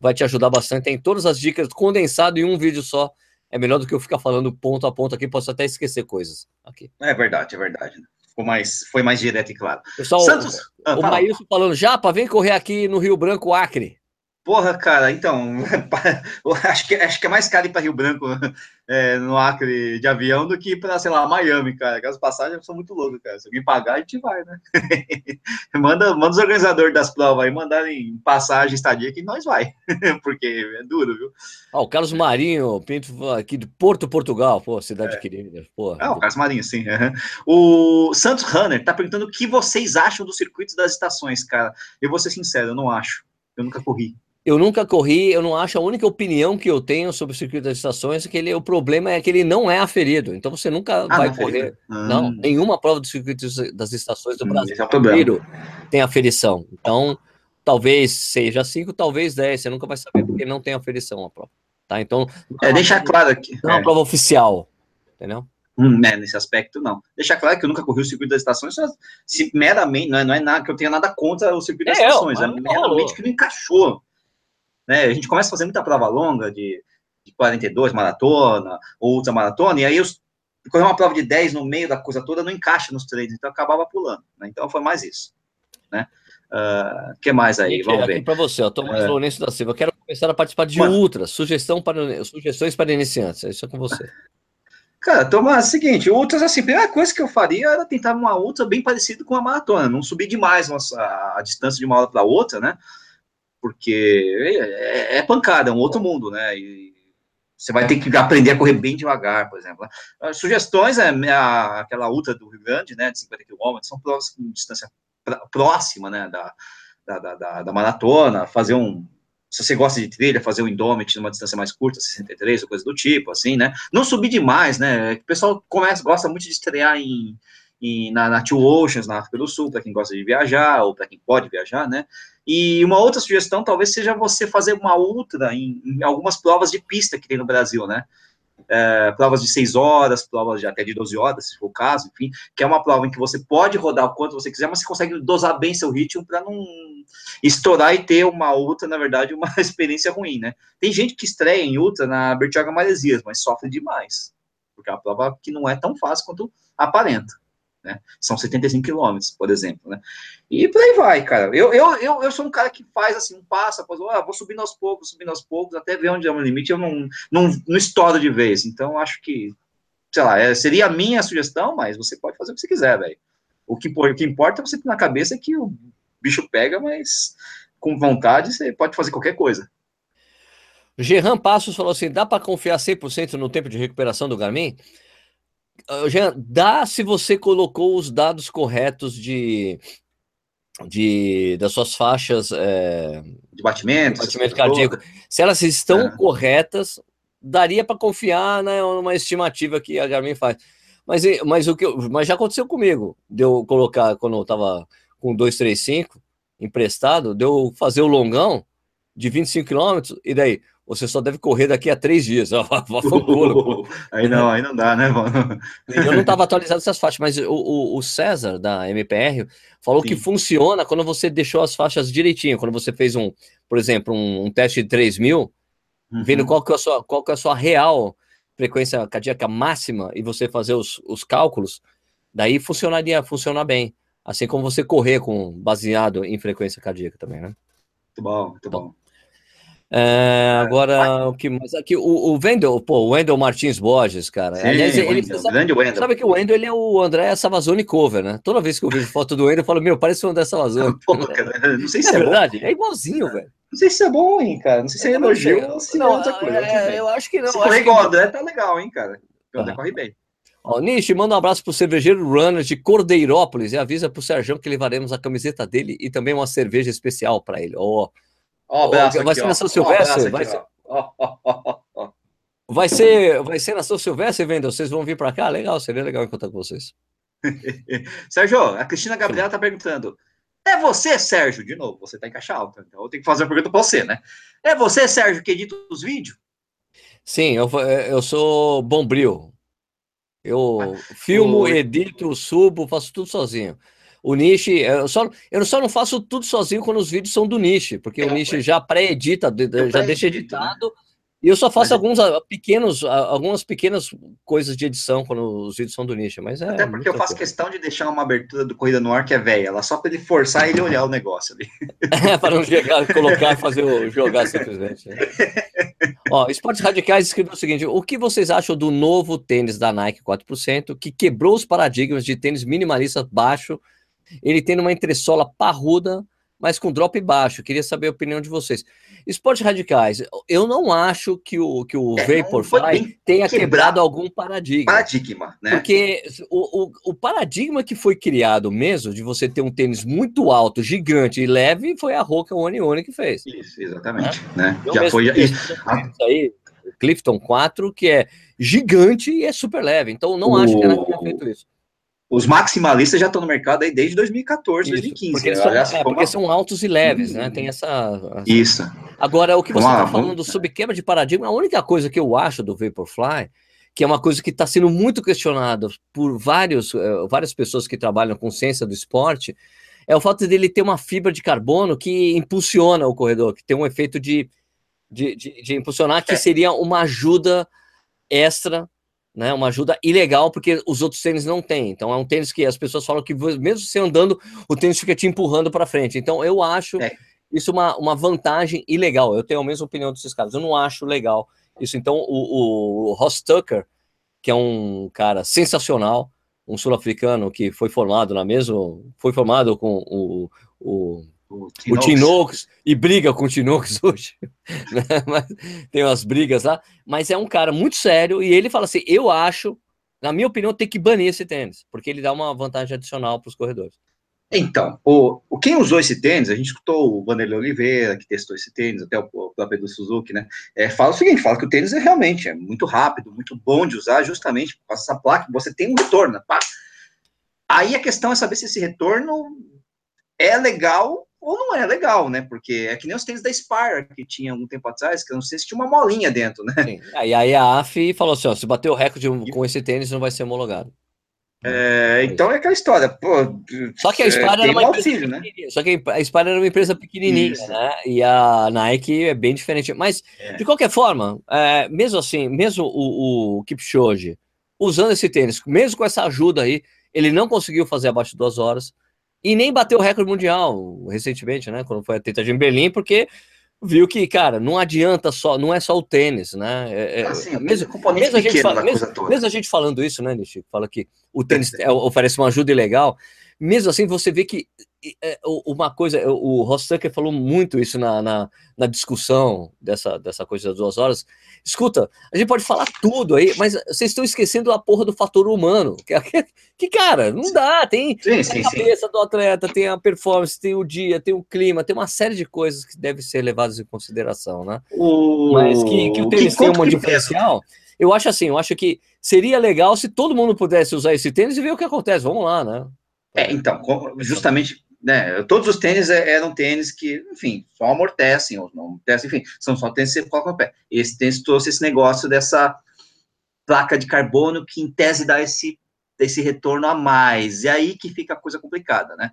vai te ajudar bastante. Tem todas as dicas condensado em um vídeo só. É melhor do que eu ficar falando ponto a ponto aqui, posso até esquecer coisas aqui. É verdade, é verdade. Ficou mais, foi mais direto e claro. Pessoal, Santos, o, ah, o Maílson falando, Japa, vem correr aqui no Rio Branco, Acre. Porra, cara, então, *laughs* acho que, acho que é mais caro ir para Rio Branco é, no Acre de avião do que para, sei lá, Miami, cara. Aquelas passagens são muito loucas, cara. Se alguém pagar, a gente vai, né? *laughs* manda, manda os organizadores das provas aí mandarem passagem, estadia, que nós vai, *laughs* porque é duro, viu? Ah, o Carlos Marinho, Pinto, aqui de Porto, Portugal, pô, cidade é. querida. Pô, ah, o Carlos Marinho, sim. Uhum. O Santos Runner tá perguntando o que vocês acham dos circuitos das estações, cara. Eu vou ser sincero, eu não acho. Eu nunca corri. Eu nunca corri, eu não acho. A única opinião que eu tenho sobre o circuito das estações é que ele, o problema é que ele não é aferido. Então você nunca ah, vai correr. Ah. Não, nenhuma prova do circuito das estações do hum, Brasil é tem aferição. Então, talvez seja 5, talvez 10. Você nunca vai saber porque não tem aferição a prova. Tá? Então, é, deixar claro aqui. Não é uma prova oficial. Entendeu? Hum, né, nesse aspecto, não. Deixar claro que eu nunca corri o circuito das estações, se meramente, não é, não é nada que eu tenha nada contra o circuito das é, estações, é meramente que não encaixou né? A gente começa a fazer muita prova longa de, de 42, maratona, ou outra maratona, e aí os, correr uma prova de 10 no meio da coisa toda não encaixa nos treinos, então acabava pulando. Né? Então foi mais isso. Né? Uh, que mais aí? Vamos aqui ver. Para você, ó, Tomás uh, Lourenço da Silva. Eu quero começar a participar de Mano. ultras. Sugestão para, sugestões para iniciantes. É isso é com você. *laughs* Cara, Tomás, é o seguinte, ultras, assim, a primeira coisa que eu faria era tentar uma ultra bem parecida com a maratona, não subir demais a, a, a distância de uma hora para outra, né? Porque é, é, pancada, é um outro mundo, né? E você vai ter que aprender a correr bem devagar, por exemplo. As sugestões é a, aquela ultra do Rio Grande, né, de 50 km, são provas com distância próxima, né, da, da, da, da maratona, fazer um, se você gosta de trilha, fazer o Indomit numa distância mais curta, 63 ou coisa do tipo, assim, né? Não subir demais, né? O pessoal começa, gosta muito de estrear em, em na, na Two Oceans, na África do Sul, para quem gosta de viajar, ou para quem pode viajar, né? E uma outra sugestão talvez seja você fazer uma ultra em, em algumas provas de pista que tem no Brasil, né? é, provas de 6 horas, provas de até de 12 horas, se for o caso, enfim, que é uma prova em que você pode rodar o quanto você quiser, mas você consegue dosar bem seu ritmo para não estourar e ter uma ultra, na verdade, uma *laughs* experiência ruim, né? Tem gente que estreia em ultra na Bertioga Maresias, mas sofre demais, porque é uma prova que não é tão fácil quanto aparenta né? São 75 quilômetros, por exemplo, né? E por aí vai, cara. Eu, eu, eu, eu sou um cara que faz assim, um passo após ah, vou subindo aos poucos, subindo aos poucos, até ver onde é o limite, eu não, não, não estouro de vez. Então, acho que, sei lá, é, seria a minha sugestão, mas você pode fazer o que você quiser, velho. O que, o que importa é você ter na cabeça que o bicho pega, mas com vontade você pode fazer qualquer coisa. Gerran Passos falou assim: dá para confiar 100% no tempo de recuperação do Garmin? Já dá se você colocou os dados corretos de, de das suas faixas é, de batimento, de batimento cardíaco. Se elas estão é. corretas, daria para confiar né, numa estimativa que a Garmin faz. Mas, mas, o que eu, mas já aconteceu comigo, de eu colocar, quando eu estava com 235 emprestado, de eu fazer o longão de 25 quilômetros, e daí, você só deve correr daqui a três dias. aí não, aí não dá, né, mano? Eu não estava atualizado essas faixas, mas o, o, o, César, da MPR, falou Sim. que funciona quando você deixou as faixas direitinho, quando você fez um, por exemplo, um, um teste de 3 mil, uhum. vendo qual que, é a sua, qual que é a sua real frequência cardíaca máxima e você fazer os, os cálculos, daí funcionaria, funciona bem. Assim como você correr com baseado em frequência cardíaca também, né? Muito bom, muito bom. É, agora, o que mais? Aqui, o, o Wendel, pô, o Wendel Martins Borges, cara. Sim, Aliás, ele, Wendell, sabe, grande Wendel. Sabe que o Wendel ele é o André Savazone cover, né? Toda vez que eu vejo foto do Wendel, eu falo, meu, parece o André Savazone. *laughs* Pô, cara, não sei se é, é verdade, bom. é igualzinho, velho. Não sei se é bom, hein, cara. Não sei se é elogio ou se não, é outra coisa. É, eu acho que não. Se correr igual o André, tá legal, hein, cara. O André ah. corre bem. Ó, Nish, manda um abraço pro cervejeiro Runner de Cordeirópolis e avisa pro Sérgio que levaremos a camiseta dele e também uma cerveja especial para ele. Ó, oh, Ó, abraço vai aqui, ser na São Silvestre? vai, ser... vai, ser... vai ser na São Silvestre, Vendel? Vocês vão vir para cá? Legal, seria legal encontrar com vocês. *laughs* Sérgio, a Cristina Gabriela está perguntando. É você, Sérgio? De novo, você está em caixa alta, então eu tenho que fazer uma pergunta para você, né? É você, Sérgio, que edita os vídeos? Sim, eu, eu sou bombril. Eu filmo, edito, subo, faço tudo sozinho. O Niche, eu só, eu só não faço tudo sozinho quando os vídeos são do Niche, porque é, o Niche já pré-edita, já deixa né? editado, né? e eu só faço alguns pequenos, algumas pequenas coisas de edição quando os vídeos são do Niche, mas é. Até porque eu faço questão de deixar uma abertura do Corrida no Ar que é velha, lá só para ele forçar ele olhar o negócio ali. *laughs* é, para não chegar, colocar e *laughs* fazer o jogar simplesmente. Né? Ó, Esportes Radicais escreveu o seguinte: o que vocês acham do novo tênis da Nike 4% que quebrou os paradigmas de tênis minimalista baixo? Ele tem uma entressola parruda, mas com drop baixo. Queria saber a opinião de vocês. Esportes radicais, eu não acho que o, que o é, Vaporfly tenha quebrado algum paradigma. Paradigma, né? Porque o, o, o, paradigma que foi criado mesmo, de você ter um tênis muito alto, gigante e leve, foi a Roca One One que fez. Isso, exatamente. É? Né? Já foi. Isso aí, Clifton 4, que é gigante e é super leve. Então, não o... acho que ela tenha feito isso. Os maximalistas já estão no mercado aí desde 2014, Isso, 2015. Porque, são, é, porque uma... são altos e leves, né? Tem essa. Isso. Agora, o que você está falando vamos... sobre quebra de paradigma, a única coisa que eu acho do Vaporfly, que é uma coisa que está sendo muito questionada por vários, uh, várias pessoas que trabalham com ciência do esporte, é o fato dele ter uma fibra de carbono que impulsiona o corredor, que tem um efeito de, de, de, de impulsionar, que é. seria uma ajuda extra né? Uma ajuda ilegal, porque os outros tênis não têm. Então é um tênis que as pessoas falam que mesmo você andando, o tênis fica te empurrando para frente. Então eu acho é. isso uma, uma vantagem ilegal. Eu tenho a mesma opinião desses caras. Eu não acho legal isso. Então o, o Ross Tucker, que é um cara sensacional, um sul-africano que foi formado na mesma, foi formado com o, o o Tinox e briga com o Tinox *laughs* hoje. Né? tem umas brigas lá, mas é um cara muito sério e ele fala assim: eu acho, na minha opinião, tem que banir esse tênis, porque ele dá uma vantagem adicional para os corredores. Então, o, o, quem usou esse tênis, a gente escutou o Vanderlei Oliveira, que testou esse tênis, até o, o próprio Edu Suzuki, né? É, fala o seguinte: fala que o tênis é realmente é muito rápido, muito bom de usar, justamente com essa placa, você tem um retorno. Pá. Aí a questão é saber se esse retorno é legal ou não é legal, né? Porque é que nem os tênis da Spire que tinha um tempo atrás, que eu não sei se tinha uma molinha dentro, né? Sim. Aí, aí a AF falou assim: ó, se bater o recorde com esse tênis, não vai ser homologado. É, então é aquela história, pô. Só que a Spire é, era uma empresa né? Só que a Spire era uma empresa pequenininha, Isso. né? E a Nike é bem diferente. Mas, é. de qualquer forma, é, mesmo assim, mesmo o, o Kipchoge usando esse tênis, mesmo com essa ajuda aí, ele não conseguiu fazer abaixo de duas horas e nem bateu o recorde mundial recentemente, né? Quando foi a tentativa em Berlim, porque viu que, cara, não adianta só, não é só o tênis, né? É, é assim, mesmo, mesmo, a gente fala, mesmo, mesmo, a gente falando isso, né, Nishi? Fala que o tênis é, oferece uma ajuda ilegal. Mesmo assim, você vê que uma coisa, o Ross Tucker falou muito isso na, na, na, discussão dessa, dessa coisa das duas horas. Escuta, a gente pode falar tudo aí, mas vocês estão esquecendo a porra do fator humano. Que, que cara, não dá. Tem, sim, sim, a cabeça sim. do atleta, tem a performance, tem o dia, tem o clima, tem uma série de coisas que devem ser levadas em consideração, né? O... Mas que, que o tênis que, tem um diferencial. Eu acho assim, eu acho que seria legal se todo mundo pudesse usar esse tênis e ver o que acontece. Vamos lá, né? É, então, justamente né, todos os tênis é, eram tênis que, enfim, só amortecem, ou não amortecem, enfim, são só tênis que você coloca no pé. Esse tênis trouxe esse negócio dessa placa de carbono que, em tese, dá esse, esse retorno a mais. E aí que fica a coisa complicada, né?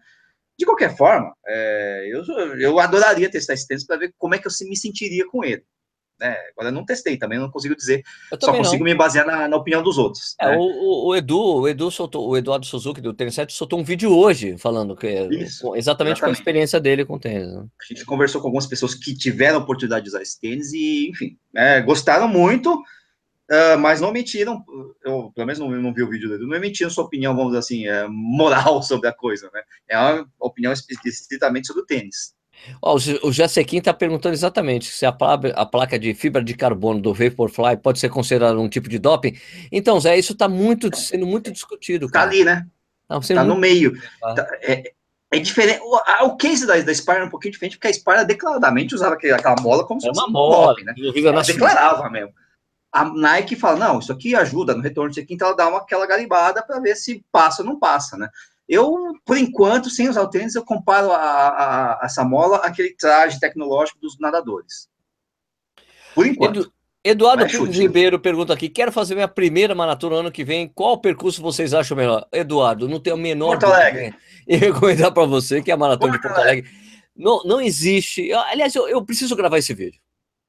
De qualquer forma, é, eu, eu adoraria testar esse tênis para ver como é que eu me sentiria com ele. Né? Agora eu não testei também, não consigo dizer. Só consigo não. me basear na, na, opinião dos outros. É, né? o, o, Edu, o Edu soltou, o Eduardo Suzuki do Tênis 7 soltou um vídeo hoje falando que Isso, exatamente, exatamente, com a experiência dele com o tênis. Né? A gente conversou com algumas pessoas que tiveram a oportunidade de usar esse tênis e, enfim, é, gostaram muito. Uh, mas não mentiram, eu pelo menos não, não vi o vídeo dele, não mentiram sua opinião, vamos dizer assim, é, moral *laughs* sobre a coisa, né? É uma opinião estritamente sobre o tênis. Oh, o Jacequim está perguntando exatamente se a, placa, a placa de fibra de carbono do Vaporfly pode ser considerada um tipo de doping. Então, Zé, isso está muito, sendo muito discutido. Está ali, né? Está tá no meio. Tá, é, é, diferente. O, a, o case da, da Spire é um pouquinho diferente, porque a Spire declaradamente usava aquele, aquela mola como se fosse uma mola, doping, né? Ela declarava mesmo. A Nike fala, não, isso aqui ajuda no retorno disso aqui, então ela dá uma, aquela garibada para ver se passa ou não passa, né? Eu, por enquanto, sem usar o tênis, eu comparo a, a, a essa mola àquele traje tecnológico dos nadadores. Por enquanto. Edu, Eduardo Pires Ribeiro pergunta aqui: quero fazer minha primeira maratona ano que vem. Qual percurso vocês acham melhor? Eduardo, não tenho a menor Porto Alegre. E recomendar para você que é a maratona Porto de Porto Alegre. Alegre. Não, não existe. Aliás, eu, eu preciso gravar esse vídeo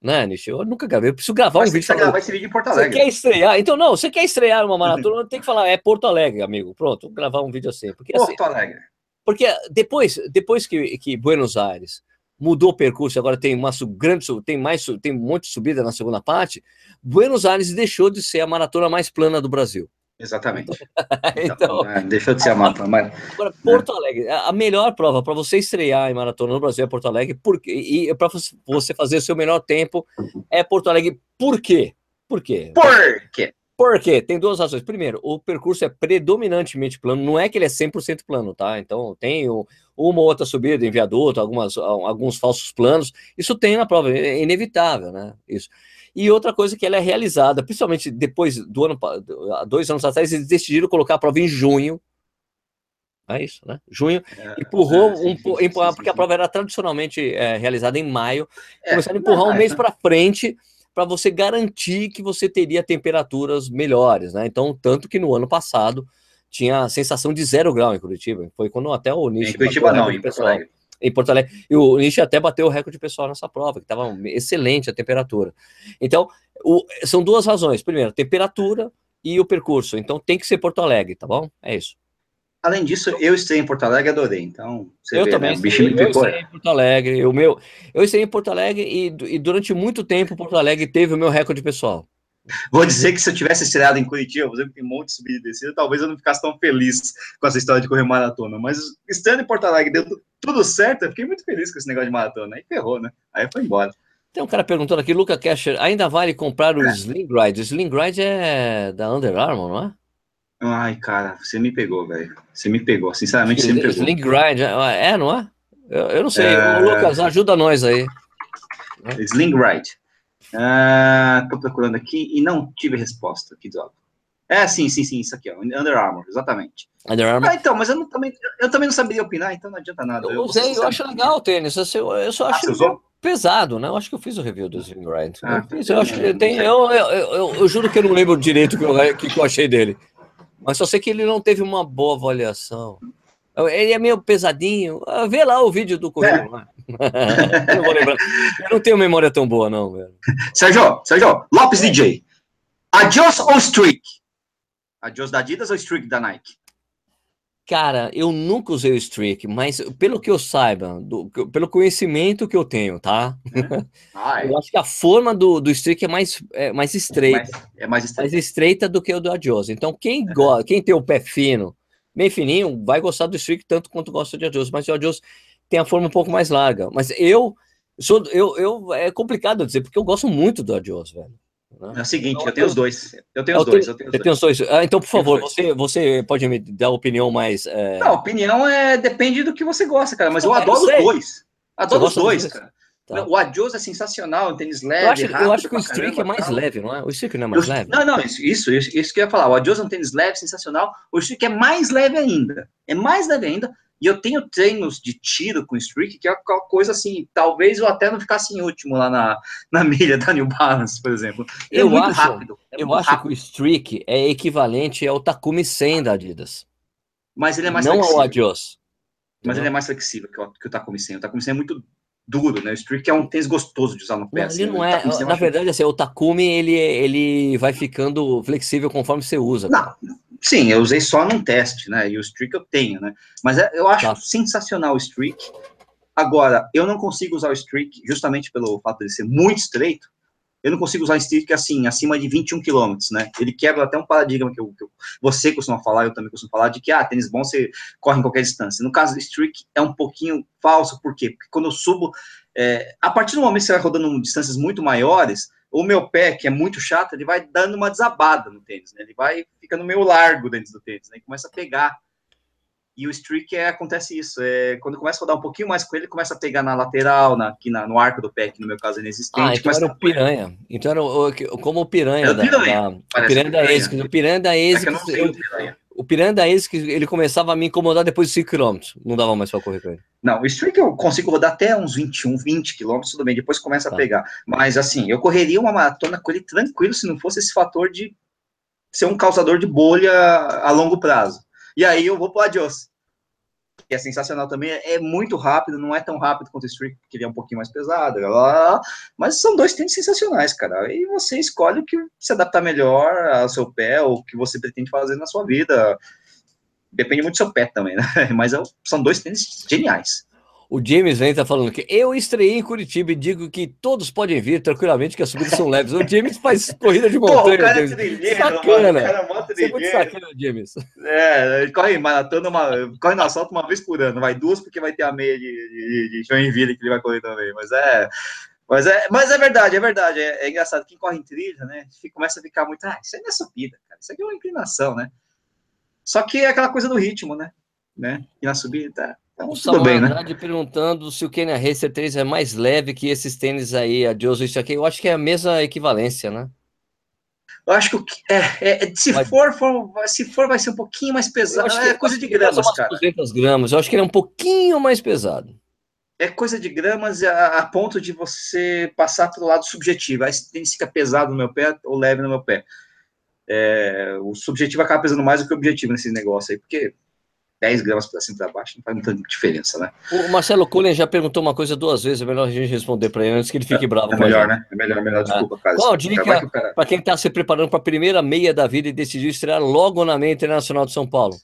né, Nish? Eu nunca gravei, eu preciso gravar Mas um vídeo. Você gravar esse vídeo em Porto Alegre. Você quer estrear? Então, não, você quer estrear uma *laughs* maratona, tem que falar, é Porto Alegre, amigo. Pronto, vou gravar um vídeo assim. Porque, Porto assim, Alegre. Porque depois, depois que, que Buenos Aires mudou o percurso, agora tem uma grande, tem mais, tem um monte de subida na segunda parte, Buenos Aires deixou de ser a maratona mais plana do Brasil. Exatamente. *laughs* então, então é, deixou de ser a maratona. Mas, agora, Porto né? Alegre, a melhor prova para você estrear em maratona no Brasil é Porto Alegre, porque, e para você fazer o seu melhor tempo é Porto Alegre. Por quê? Por quê? Por quê? Por quê? Tem duas razões. Primeiro, o percurso é predominantemente plano, não é que ele é 100% plano, tá? Então, tem uma ou outra subida em viaduto, algumas, alguns falsos planos. Isso tem na prova, é inevitável, né? Isso. E outra coisa que ela é realizada, principalmente depois do ano, dois anos atrás, eles decidiram colocar a prova em junho. É isso, né? Junho. É, empurrou, é, sim, um, sim, sim, porque a prova era tradicionalmente é, realizada em maio. É, começaram a empurrar um mês é. para frente para você garantir que você teria temperaturas melhores, né? Então, tanto que no ano passado tinha a sensação de zero grau em Curitiba. Foi quando até o Nishi. Em Curitiba não, em pessoal em Porto Alegre. E o Nishi até bateu o recorde pessoal nessa prova, que estava excelente a temperatura. Então, o, são duas razões. Primeiro, temperatura e o percurso. Então tem que ser Porto Alegre, tá bom? É isso. Além disso, eu estei em Porto Alegre e adorei. Então, eu vê, também. Né? O bicho me. Eu estei em Porto Alegre. O meu, eu estei em Porto Alegre e, e, durante muito tempo Porto Alegre teve o meu recorde pessoal. Vou dizer que se eu tivesse estreado em Curitiba, por exemplo, tem um monte de subida e descida, talvez eu não ficasse tão feliz com essa história de correr maratona. Mas estando em Porto Alegre, deu tudo certo, eu fiquei muito feliz com esse negócio de maratona. Aí ferrou, né? Aí foi embora. Tem um cara perguntando aqui, Luca Casher, ainda vale comprar o é. Sling Ride? O Sling Ride é da Under Armour, não é? Ai, cara, você me pegou, velho. Você me pegou, sinceramente, você me pegou. Sling Grind, é, é, não é? Eu, eu não sei. É... Lucas, ajuda nós aí. Sling Ride. Uh, tô procurando aqui e não tive resposta. Que droga. É, sim, sim, sim, isso aqui, ó. Under Armour, exatamente. Under Armour. Ah, então, mas eu, não, também, eu também não saberia opinar, então não adianta nada. Eu, eu usei, eu acho legal o tênis. Eu, eu só ah, acho ah, pesado, né? Eu acho que eu fiz o review do Sling Grind. Ah, eu, fiz, eu acho que tem. Eu, eu, eu, juro que eu não lembro direito o que, que eu achei dele. Mas só sei que ele não teve uma boa avaliação. Ele é meio pesadinho. Ah, vê lá o vídeo do Correio. É. *laughs* eu não. Eu não tenho memória tão boa, não, velho. Sérgio, Sérgio, Lopes é. DJ. Adios ou Streak? Adios da Adidas ou Streak da Nike? Cara, eu nunca usei o streak, mas pelo que eu saiba, do, pelo conhecimento que eu tenho, tá? É. eu acho que a forma do, do streak é mais, é mais estreita. É mais, é mais, estreita. mais estreita do que o do Adios. Então, quem, gosta, quem tem o pé fino, bem fininho, vai gostar do streak tanto quanto gosta de Adios. Mas o Adios tem a forma um pouco mais larga. Mas eu, sou, eu, eu é complicado dizer, porque eu gosto muito do Adios, velho. Né? É o seguinte, então, eu tenho os dois. Eu tenho os dois. Eu tenho os dois. dois. Ah, então, por favor, você, você pode me dar opinião mais. É... Não, opinião é depende do que você gosta, cara. Mas eu adoro os dois. Adoro os dois, cara. Tá. O Adios é sensacional, um tênis leve. Eu acho, eu acho que o Streak é mais leve, não é? O Streak não é mais leve? Não, não, isso, isso, isso, que eu ia falar. O Adios é um tênis leve, sensacional. O Streak é mais leve ainda. É mais leve ainda. E eu tenho treinos de tiro com streak, que é uma coisa assim, talvez eu até não ficasse em último lá na, na milha da New Balance, por exemplo. É eu muito acho, rápido. É eu acho rápido. que o streak é equivalente ao Takumi 100 da Adidas. Mas ele é mais não flexível. Não ao Adios. Mas ele é mais flexível que o, que o Takumi 100. O Takumi 100 é muito duro, né? O streak é um tênis gostoso de usar no pé. Não, assim, não é, na verdade, assim, o Takumi, ele, ele vai ficando flexível conforme você usa. Não, Sim, eu usei só num teste, né? E o streak eu tenho, né? Mas é, eu acho tá. sensacional o streak. Agora, eu não consigo usar o streak justamente pelo fato de ser muito estreito. Eu não consigo usar o streak assim, acima de 21 km, né? Ele quebra até um paradigma que, eu, que você costuma falar, eu também costumo falar, de que, ah, tênis bom você corre em qualquer distância. No caso do streak, é um pouquinho falso, por quê? Porque quando eu subo, é, a partir do momento que você vai rodando distâncias muito maiores, o meu pé, que é muito chato, ele vai dando uma desabada no tênis, né? Ele vai ficando meio largo dentro do tênis, né? E começa a pegar. E o streak é, acontece isso. É, quando começa a rodar um pouquinho mais com ele, começa a pegar na lateral, na, aqui na, no arco do pé, que no meu caso é inexistente. Ah, então era o piranha. Então era o, como o piranha. Era o piranha. Da, da, o piranha da ASICS. O piranha da ASICS. É eu o piranha. O Piranha da ele começava a me incomodar depois de 5 km. Não dava mais para correr com ele. Não, o streak eu consigo rodar até uns 21, 20 km, tudo bem, depois começa tá. a pegar. Mas assim, eu correria uma maratona com ele tranquilo se não fosse esse fator de ser um causador de bolha a longo prazo. E aí eu vou pro adios que é sensacional também, é muito rápido, não é tão rápido quanto o Streak, que ele é um pouquinho mais pesado, blá, blá, mas são dois tênis sensacionais, cara, e você escolhe o que se adaptar melhor ao seu pé, ou o que você pretende fazer na sua vida, depende muito do seu pé também, né, *laughs* mas é são dois tênis geniais. O James vem tá falando que eu estreiei em Curitiba e digo que todos podem vir tranquilamente, que as subidas são leves. O James faz corrida de montanha. Pô, o cara é trilheiro, sacana. Mano, cara é Você é muito sacana, James. É, ele corre maratona, uma, corre na assalto uma vez por ano. Vai duas porque vai ter a meia de, de, de Joinville que ele vai correr também. Mas é... Mas é, mas é verdade, é verdade. É, é engraçado. Quem corre em trilha, né? Começa a ficar muito. Ah, isso aí não é subida, cara. Isso aqui é uma inclinação, né? Só que é aquela coisa do ritmo, né? né? E na subida então, o tudo bem, né? perguntando se o Kenya Racer 3 é mais leve que esses tênis aí, a Jozo, isso aqui. Eu acho que é a mesma equivalência, né? Eu acho que é, é, é se, for, for, se for, vai ser um pouquinho mais pesado. É coisa de gramas, cara. 200 gramas. Eu acho que ele é um pouquinho mais pesado. É coisa de gramas a, a ponto de você passar pelo lado subjetivo. Aí tem fica pesado no meu pé ou leve no meu pé. É, o subjetivo acaba pesando mais do que o objetivo nesse negócio aí, porque 10 gramas para cima para baixo, não faz muita diferença, né? O Marcelo Cullen já perguntou uma coisa duas vezes, é melhor a gente responder para ele antes que ele fique bravo. É, melhor, né? É melhor, melhor, desculpa, cara. Qual dica para quem está se preparando para a primeira meia da vida e decidiu estrear logo na meia internacional de São Paulo?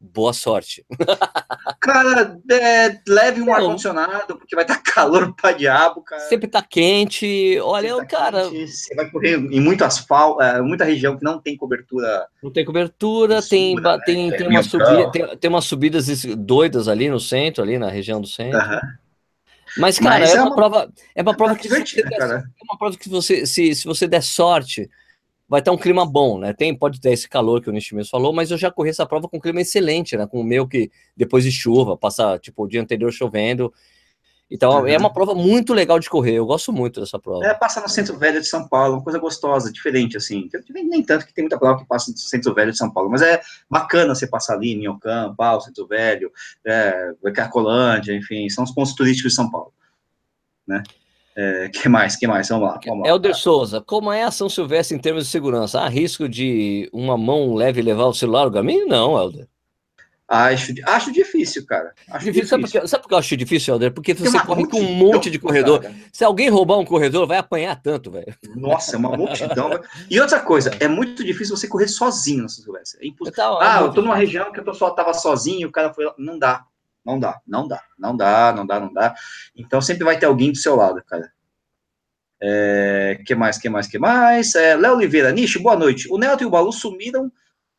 Boa sorte. *laughs* Cara, é, leve um ar-condicionado, porque vai estar tá *laughs* calor pra diabo, cara. Sempre tá quente. Olha, tá cara. Quente, você vai correr em muito asfalto, é, muita região que não tem cobertura. Não tem cobertura, tem, né? tem, tem, uma subida, tem, tem umas subidas doidas ali no centro, ali na região do centro. Uhum. Mas, cara, Mas é, é, uma, prova. É uma prova que. Você, é uma prova que você, se, se você der sorte vai estar um clima bom, né? Tem, pode ter esse calor que o Nish mesmo falou, mas eu já corri essa prova com um clima excelente, né? Com o meu que depois de chuva, passa tipo o dia anterior chovendo. Então uhum. é uma prova muito legal de correr, eu gosto muito dessa prova. É, passa no Centro Velho de São Paulo, uma coisa gostosa, diferente, assim. Nem tanto que tem muita prova que passa no Centro Velho de São Paulo, mas é bacana você passar ali em Ocampo, Pau, Centro Velho, é, Carcolândia, enfim, são os pontos turísticos de São Paulo, né? É, que mais? Que mais? Vamos lá. Vamos lá. Helder Souza, como é a São Silvestre em termos de segurança? Há risco de uma mão leve levar o celular o caminho? Não, Helder. Acho, acho difícil, cara. Acho difícil. difícil. Sabe, por que, sabe por que eu acho difícil, Helder? Porque você corre com um monte de corredor. Cara. Se alguém roubar um corredor, vai apanhar tanto, velho. Nossa, é uma multidão. e outra coisa, é muito difícil você correr sozinho na São Silvestre. É impossível. ah, eu tô numa região que eu só tava sozinho, o cara foi lá. Não dá. Não dá, não dá, não dá, não dá, não dá. Então sempre vai ter alguém do seu lado, cara. É, que mais, que mais, que mais? É, Léo Oliveira, Nicho, boa noite. O Nelton e o Balu sumiram.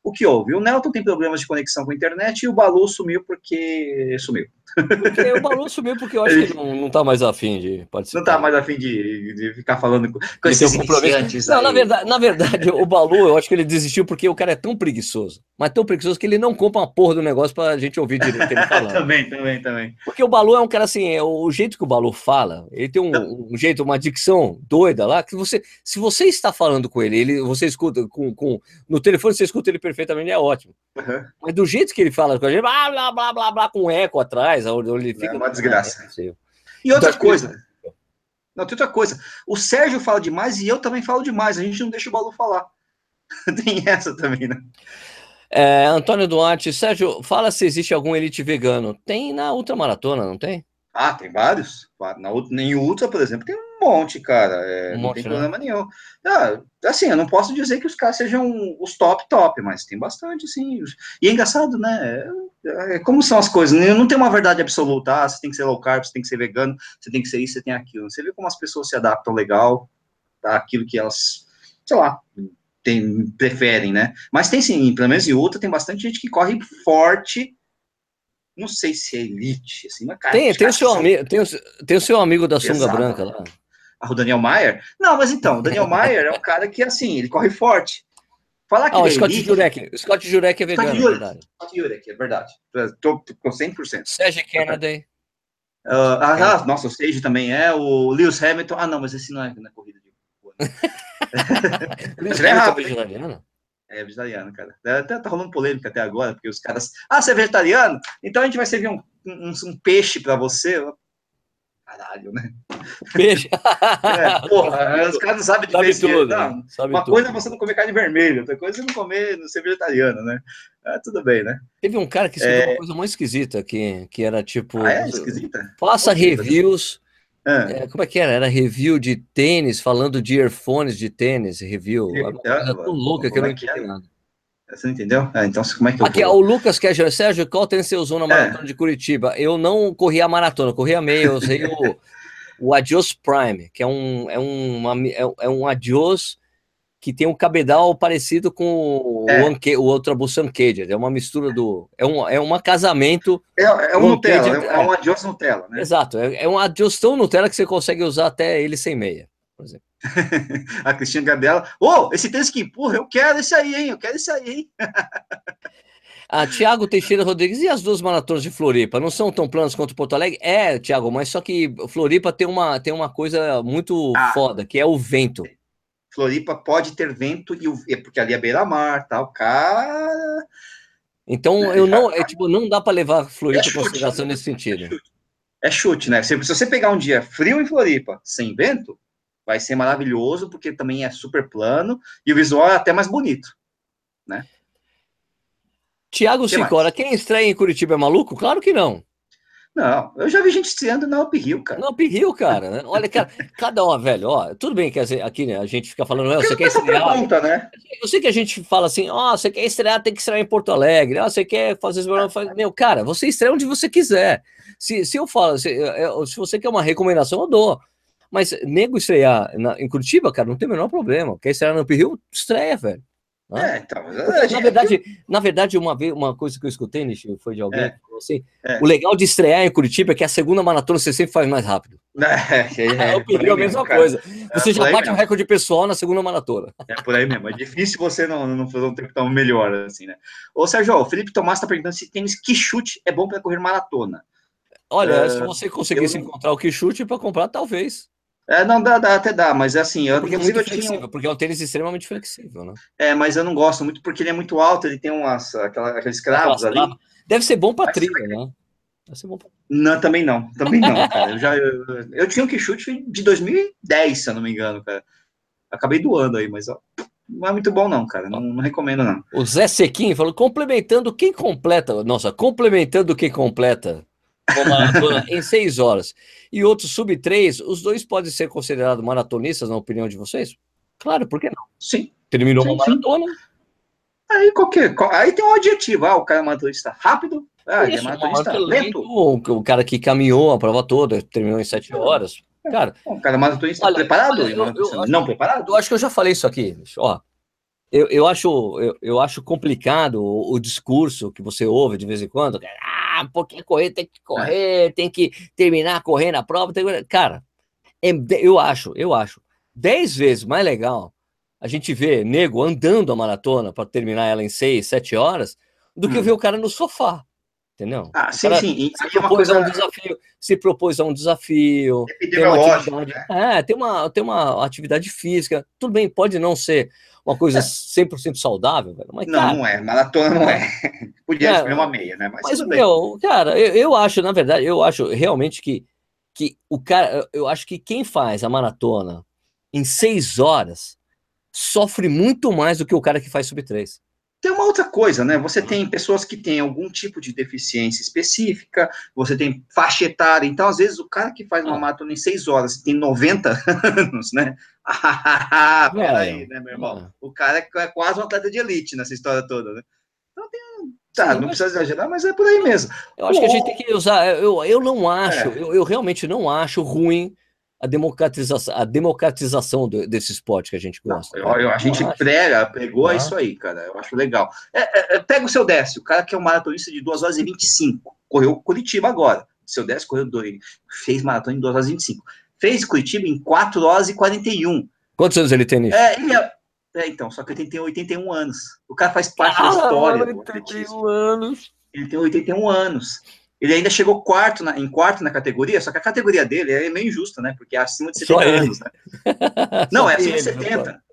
O que houve? O Nelton tem problemas de conexão com a internet e o Balu sumiu porque sumiu. Porque o Balu sumiu porque eu acho que ele não, não tá mais afim de participar. Não tá mais afim de, de ficar falando com, com esses iniciantes Não, na verdade, na verdade, o Balu, eu acho que ele desistiu porque o cara é tão preguiçoso, mas tão preguiçoso que ele não compra uma porra do negócio pra gente ouvir direito ele *laughs* falando. também, também, também. Porque o Balu é um cara assim, é o jeito que o Balu fala, ele tem um, um jeito, uma dicção doida lá, que você, se você está falando com ele, ele você escuta com, com no telefone, você escuta ele perfeitamente, é ótimo. Uhum. Mas do jeito que ele fala com a gente, blá, blá, blá, blá, blá, com eco atrás, onde ele fica. É uma desgraça. É e outra coisa. Não, tem outra coisa. O Sérgio fala demais e eu também falo demais. A gente não deixa o Balu falar. *laughs* tem essa também, né? É, Antônio Duarte, Sérgio, fala se existe algum elite vegano. Tem na ultramaratona, não tem? Ah, tem vários. Na, em Ultra, por exemplo, tem um monte, cara. É, um não monte, tem né? problema nenhum. Ah, assim, eu não posso dizer que os caras sejam os top, top, mas tem bastante, sim. E é engraçado, né? É, é, como são as coisas? Não tem uma verdade absoluta. Ah, você tem que ser low carb, você tem que ser vegano, você tem que ser isso, você tem aquilo. Você vê como as pessoas se adaptam legal àquilo que elas, sei lá, tem, preferem, né? Mas tem sim, pelo menos em Ultra, tem bastante gente que corre forte não sei se é elite, assim, mas cara, tem, tem, o seu amigo, tem, o, tem o seu amigo da sunga branca lá. Ah, o Daniel Maier? Não, mas então, o Daniel *laughs* Maier é um cara que, assim, ele corre forte. Falar que ah, o é Scott elite, Jurek. O Scott Jurek é vegano, Scott Jurek, é verdade. Scott Jurek, é verdade. Tô, tô 100%. Sérgio Kennedy. Uh, ah, ah, nossa, o Sage também é. O Lewis Hamilton. Ah, não, mas esse não é na é corrida de. *laughs* *laughs* Lewis é Hamilton é vegetariano, cara. É, tá, tá, rolando polêmica até agora, porque os caras. Ah, você é vegetariano? Então a gente vai servir um, um, um peixe para você. Caralho, né? Peixe? *laughs* é, porra, os caras não sabem diferenciar. Sabe tudo, não, sabe uma tudo. coisa é você não comer carne vermelha, outra coisa é não comer, não ser vegetariano, né? É, tudo bem, né? Teve um cara que escreveu é... uma coisa muito esquisita que, que era tipo. Ah, é esquisita? Faça reviews é. É, como é que era? Era review de tênis, falando de earphones de tênis, review. Uma coisa tão louca que eu não é entendi nada. Você não entendeu? É, então, como é que eu Aqui, o Lucas quer Sérgio, qual tênis você usou na é. maratona de Curitiba? Eu não corri a maratona, corri a meia, eu usei o, o Adios Prime, que é um, é, uma, é, é um Adios que tem um cabedal parecido com é. o, o Ultraboost Uncaged. É uma mistura do. É um, é um casamento. É, é um Nutella, é, é um adios Nutella, né? Exato, é, é um adios tão Nutella que você consegue usar até ele sem meia, por exemplo. *laughs* a Cristina Gabriela. Ô, oh, esse tênis que empurra, eu quero esse aí, hein? Eu quero esse aí, hein? *laughs* Ah, Tiago Teixeira Rodrigues, e as duas maratonas de Floripa? Não são tão planas quanto Porto Alegre? É, Tiago, mas só que Floripa tem uma, tem uma coisa muito ah, foda, que é o vento. Floripa pode ter vento, e o, é porque ali é beira-mar, tal, cara. Então, eu não, é, tipo, não dá para levar Floripa em consideração nesse sentido. É chute, né? Se, se você pegar um dia frio em Floripa, sem vento, vai ser maravilhoso, porque também é super plano e o visual é até mais bonito, né? Tiago Sicora, quem estreia em Curitiba é maluco? Claro que não. Não, eu já vi gente estreando na Uphill, cara. Na Uphill, cara. Né? Olha, cara, cada um, *laughs* velho, ó, tudo bem que aqui né, a gente fica falando, não, você quer estrear. Pergunta, né? Eu sei que a gente fala assim, ó, oh, você quer estrear, tem que estrear em Porto Alegre, ó, oh, você quer fazer esse Meu, cara, você estreia onde você quiser. Se, se eu falo, se, se você quer uma recomendação, eu dou. Mas nego estrear na, em Curitiba, cara, não tem o menor problema. Quer estrear no Uphill, estreia, velho. É, então, na verdade, na verdade, uma vez, uma coisa que eu escutei, Nishi, foi de alguém é, que falou assim: é. o legal de estrear em Curitiba é que a segunda maratona você sempre faz mais rápido. *laughs* É, é, *laughs* é, é a mesma cara. coisa. Você já bate o um recorde pessoal na segunda maratona. *laughs* É por aí mesmo. É difícil você não, não fazer um tempo tão melhor assim, né? Ô, Sérgio, o Felipe Tomás está perguntando se tênis que chute é bom para correr maratona. Olha, se você conseguisse eu... encontrar o que chute para comprar, talvez. É, não, dá, dá, até dá, mas assim, eu, porque é muito flexível, tinha... porque é um tênis extremamente flexível, né? É, mas eu não gosto muito porque ele é muito alto, ele tem umas, aquela, aqueles cravos ali. Deve ser bom para trilha, né? Deve ser bom pra... Não, também não, também não, cara. Eu, já, eu, eu tinha um que chute de 2010, se eu não me engano, cara. Acabei doando aí, mas ó, não é muito bom não, cara, não, não recomendo não. O Zé Sequim falou, complementando quem completa, nossa, complementando quem completa uma maratona em seis horas e outro sub três, os dois podem ser considerados maratonistas, na opinião de vocês? Claro, por que não? Sim. Terminou sim, uma maratona. Sim. Aí, qualquer, aí tem um adjetivo, ah, o cara é maratonista rápido, ah, Isso, é maratonista lento. O, o cara que caminhou a prova toda, terminou em sete horas. Cara, o cara é maratonista olha, preparado? Olha, eu, eu, não preparado? Eu acho que eu já falei isso aqui. Ó, eu, eu, acho, eu, eu acho complicado o, o, discurso que você ouve de vez em quando. Ah, porque correr tem que correr, é. tem que terminar correndo a prova. Tem... Cara, é, eu acho, eu acho, dez vezes mais legal a gente ver nego andando a maratona para terminar ela em seis, sete horas, do que hum. ver o cara no sofá. Entendeu? Ah, sim, sim. Se propôs, coisa... a um desafio, se propôs a um desafio. Tem uma, atividade, né? é, tem, uma, tem uma atividade física. Tudo bem, pode não ser uma coisa é. 100% saudável, velho. Mas, não, cara, não é. Maratona não é. *laughs* Podia é, escolher uma meia, né? Mas, mas meu, cara, eu, eu acho, na verdade, eu acho realmente que, que o cara, eu acho que quem faz a maratona em seis horas sofre muito mais do que o cara que faz sub 3. Tem uma outra coisa, né? Você tem pessoas que têm algum tipo de deficiência específica, você tem faixa etária, então às vezes o cara que faz uma ah. maratona em seis horas tem 90 *laughs* anos, né? *laughs* Ah, peraí, né, meu irmão? É. O cara é quase um atleta de elite nessa história toda, né? Então tem. Tá, não precisa exagerar, mas é por aí mesmo. Eu acho que a gente tem que usar. Eu, eu não acho, é. eu, eu realmente não acho ruim a democratização, a democratização do, desse esporte que a gente gosta. Não, eu, eu, a gente prega, pregou ah. isso aí, cara. Eu acho legal. É, é, é, pega o seu Décio, o cara que é um maratonista de 2 horas e 25. Correu Curitiba agora. Seu Décio correu dois, fez maratona em 2 horas e 25. Fez Curitiba em 4 horas e 41. Quantos anos ele tem nisso? É, ele é, é, então, só que ele tem 81 anos. O cara faz parte ah, da história. 81 anos. Ele tem 81 anos. Ele ainda chegou quarto na, em quarto na categoria, só que a categoria dele é meio injusta, né? Porque é acima de *laughs* 70 anos, né? Não, é acima de 70.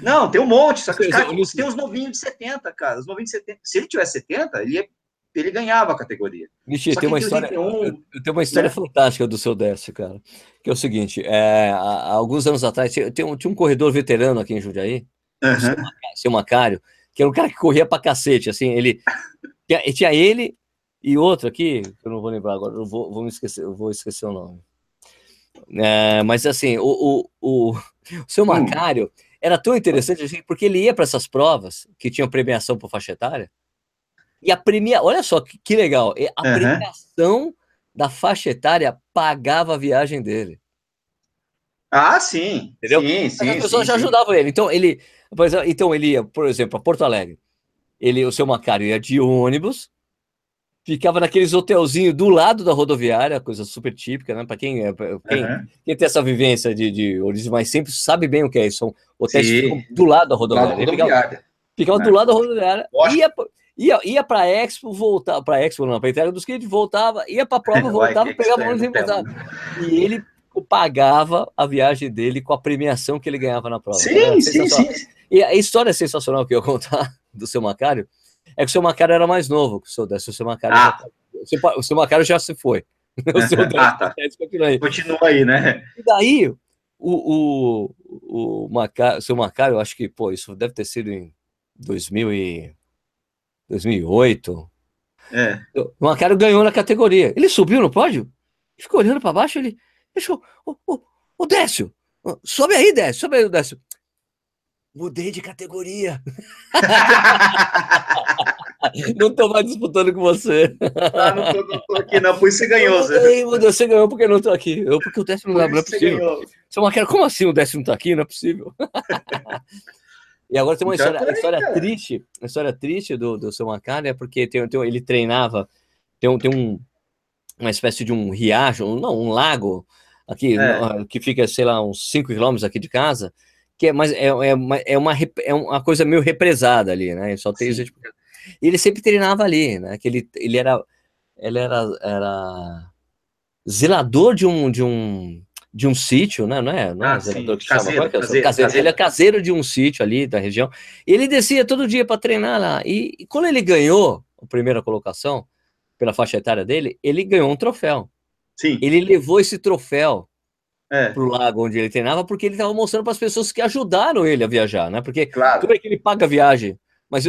Não, tem um monte, só que cara, tem uns novinhos de 70, cara. Os novinhos de 70. Se ele tivesse 70, ele, ia, ele ganhava a categoria. Michi, tem uma história, 81, eu tenho uma história né? fantástica do seu Décio, cara. Que é o seguinte: é, há, alguns anos atrás, tinha um, tinha um corredor veterano aqui em Jundiaí, uhum. seu Macário, que era um cara que corria pra cacete, assim, ele. Tinha, tinha ele, e outro aqui, que eu não vou lembrar agora, eu vou, vou me esquecer, eu vou esquecer o nome. É, mas assim, o, o, o, o seu hum. Macário hum. era tão interessante assim, porque ele ia para essas provas que tinham premiação por faixa etária, e a premia, olha só que, que legal, a uhum. premiação da faixa etária pagava a viagem dele. Ah, sim. Entendeu? Sim, sim, as pessoas sim, já sim. ajudavam ele. Então ele, então ele ia, por exemplo, a Porto Alegre. Ele, o seu Macário ia de ônibus, ficava naqueles hotelzinhos do lado da rodoviária, coisa super típica, né? Para quem, é, quem, uhum. quem, tem essa vivência de, de origem mais simples, sabe bem o que é isso. São hotéis que ficam do lado da rodoviária. Da rodoviária. Ficava, ficava do lado da rodoviária. Ia, ia, ia para Expo, voltava, para Expo não, para entrega dos clientes, voltava, ia para a prova, *laughs* voltava, pegava o ônibus e voltava. E ele pagava a viagem dele com a premiação que ele ganhava na prova. Sim, sim, sim. E a história sensacional que eu vou contar *laughs* do seu Macário é que o seu Macário era mais novo que o seu Décio. O seu Macário, ah. já, o seu Macário já se foi. *laughs* O seu *laughs* Décio, ah, tá. continua, aí. continua aí, né? E daí, o, o, o, Macário, o seu Macário, eu acho que, pô, isso deve ter sido em 2000 e... 2008. É. O Macário ganhou na categoria. Ele subiu no pódio, ficou olhando para baixo, ele deixou, ô, ô, ô Décio, sobe aí, Décio, sobe aí, Décio. Mudei de categoria. *laughs* *laughs* não tô mais disputando com você. Ah, não tô, não tô aqui, não. Por isso você ganhou, Zé. Você ganhou porque eu não tô aqui. Eu, porque o décimo não, não é possível. Seu Maquera, como assim o décimo tá aqui? Não é possível. *laughs* e agora tem uma então, história, história triste, uma história triste do, do seu Macara, é porque tem, tem, ele treinava, tem, tem um, uma espécie de um riacho, não, um lago aqui, é. que fica, sei lá, uns 5 quilômetros aqui de casa, que é, mas é, é, uma, é, uma, é uma coisa meio represada ali, né? Só tem. E ele sempre treinava ali, né? Que ele, ele era ele era, era zelador de um de um de um sítio, né? Não é, não é ah, zelador que caseiro, chama, é caseiro, caseiro, caseiro. Ele é caseiro de um sítio ali da região. E ele descia todo dia para treinar lá. E, e, quando ele ganhou a primeira colocação pela faixa etária dele, ele ganhou um troféu. Sim. Ele levou esse troféu é. pro lago onde ele treinava, porque ele estava mostrando para as pessoas que ajudaram ele a viajar, né? Porque claro. tudo é que ele paga a viagem. Mas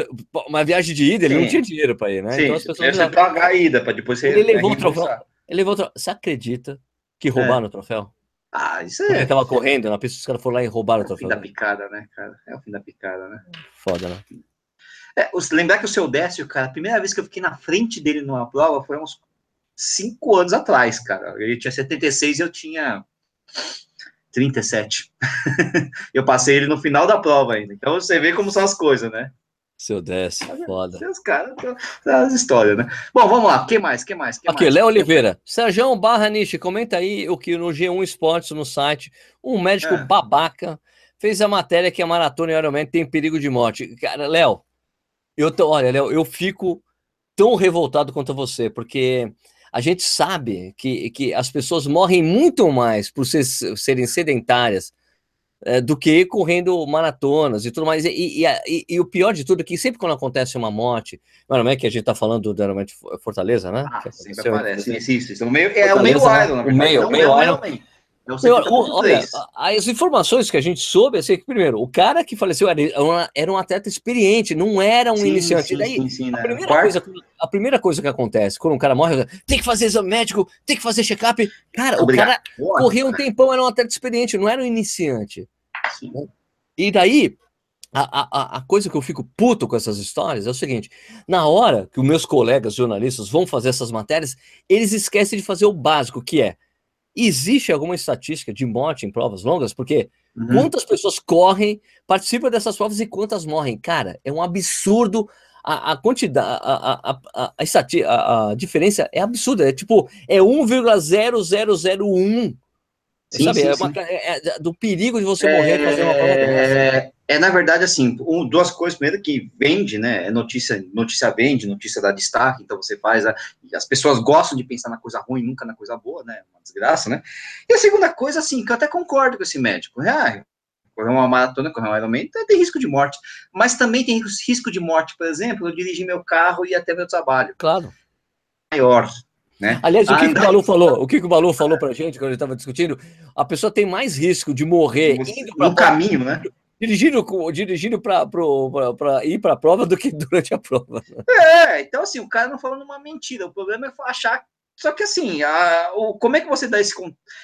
uma viagem de ida, ele Sim. não tinha dinheiro para ir, né? Sim, então as pessoas. Você pagar a ida, para depois você. Ele levou o troféu. Ele levou o troféu. Você acredita que é. roubaram é. o troféu? Ah, isso é. Ele tava correndo, na pista, os caras foram lá e roubaram é o troféu. É o fim da picada, né, cara? É o fim da picada, né? Foda, né? É, lembrar que o seu Décio, cara, a primeira vez que eu fiquei na frente dele numa prova foi uns cinco anos atrás, cara. Ele tinha 76 e eu tinha 37. *laughs* eu passei ele no final da prova ainda. Então você vê como são as coisas, né? Seu desce, foda. Os caras, as histórias, né? Bom, vamos lá. O que mais? que mais? Que Aqui, Léo Oliveira. Sérgio Barra Nishi, comenta aí o que no G1 Esportes, no site, um médico é. babaca fez a matéria que a maratona e Ironman tem perigo de morte. Cara, Léo, eu tô, olha, Léo, eu fico tão revoltado quanto você, porque a gente sabe que, que as pessoas morrem muito mais por ser, serem sedentárias é, do que correndo maratonas e tudo mais. E, e, e, e, o pior de tudo é que sempre quando acontece uma morte, não é que a gente está falando do Fortaleza, né? Ah, sempre aparece, isso, isso. É o meio, é o meio né? Iron, O meio, o meio Iron. Eu, olha, as informações que a gente soube, assim, que primeiro, o cara que faleceu era, era um atleta experiente, não era um sim, iniciante. Sim, Daí, sim, sim, a, né? primeira coisa, a primeira coisa que acontece quando um cara morre, tem que fazer exame médico, tem que fazer check-up. Cara, Obrigado. o cara Boa, correu um tempão, era um atleta experiente, não era um iniciante. Sim. E daí, a, a, a, coisa que eu fico puto com essas histórias é o seguinte: na hora que os meus colegas jornalistas vão fazer essas matérias, eles esquecem de fazer o básico, que é Existe alguma estatística de morte em provas longas? Porque uhum. quantas pessoas correm, participam dessas provas e quantas morrem? Cara, é um absurdo. A, a quantidade, a, a, a, a, diferença é absurda. É tipo, é 1,0001 Sim, sabe, sim, é, uma, é, é, do perigo de você morrer é, fazer uma prova é, é, na verdade, assim, um, duas coisas. Primeiro que vende, né? É notícia, notícia vende, notícia dá destaque, então você faz. A, as pessoas gostam de pensar na coisa ruim, nunca na coisa boa, né? Uma desgraça, né? E a segunda coisa, assim, que eu até concordo com esse médico. Ah, correr uma maratona, correr um Ironman, tem risco de morte. Mas também tem risco de morte, por exemplo, eu dirigir meu carro e ir até meu trabalho. Claro. Maior, né? Aliás, o que, que o Balu falou? O que, que o Balu falou pra gente quando ele estava discutindo? A pessoa tem mais risco de morrer indo no caminho, né? Dirigindo, dirigindo para ir para a prova do que *laughs* durante a prova. É, então assim, o cara não falando uma mentira. O problema é achar. Só que assim, a, o, como é que você dá esse,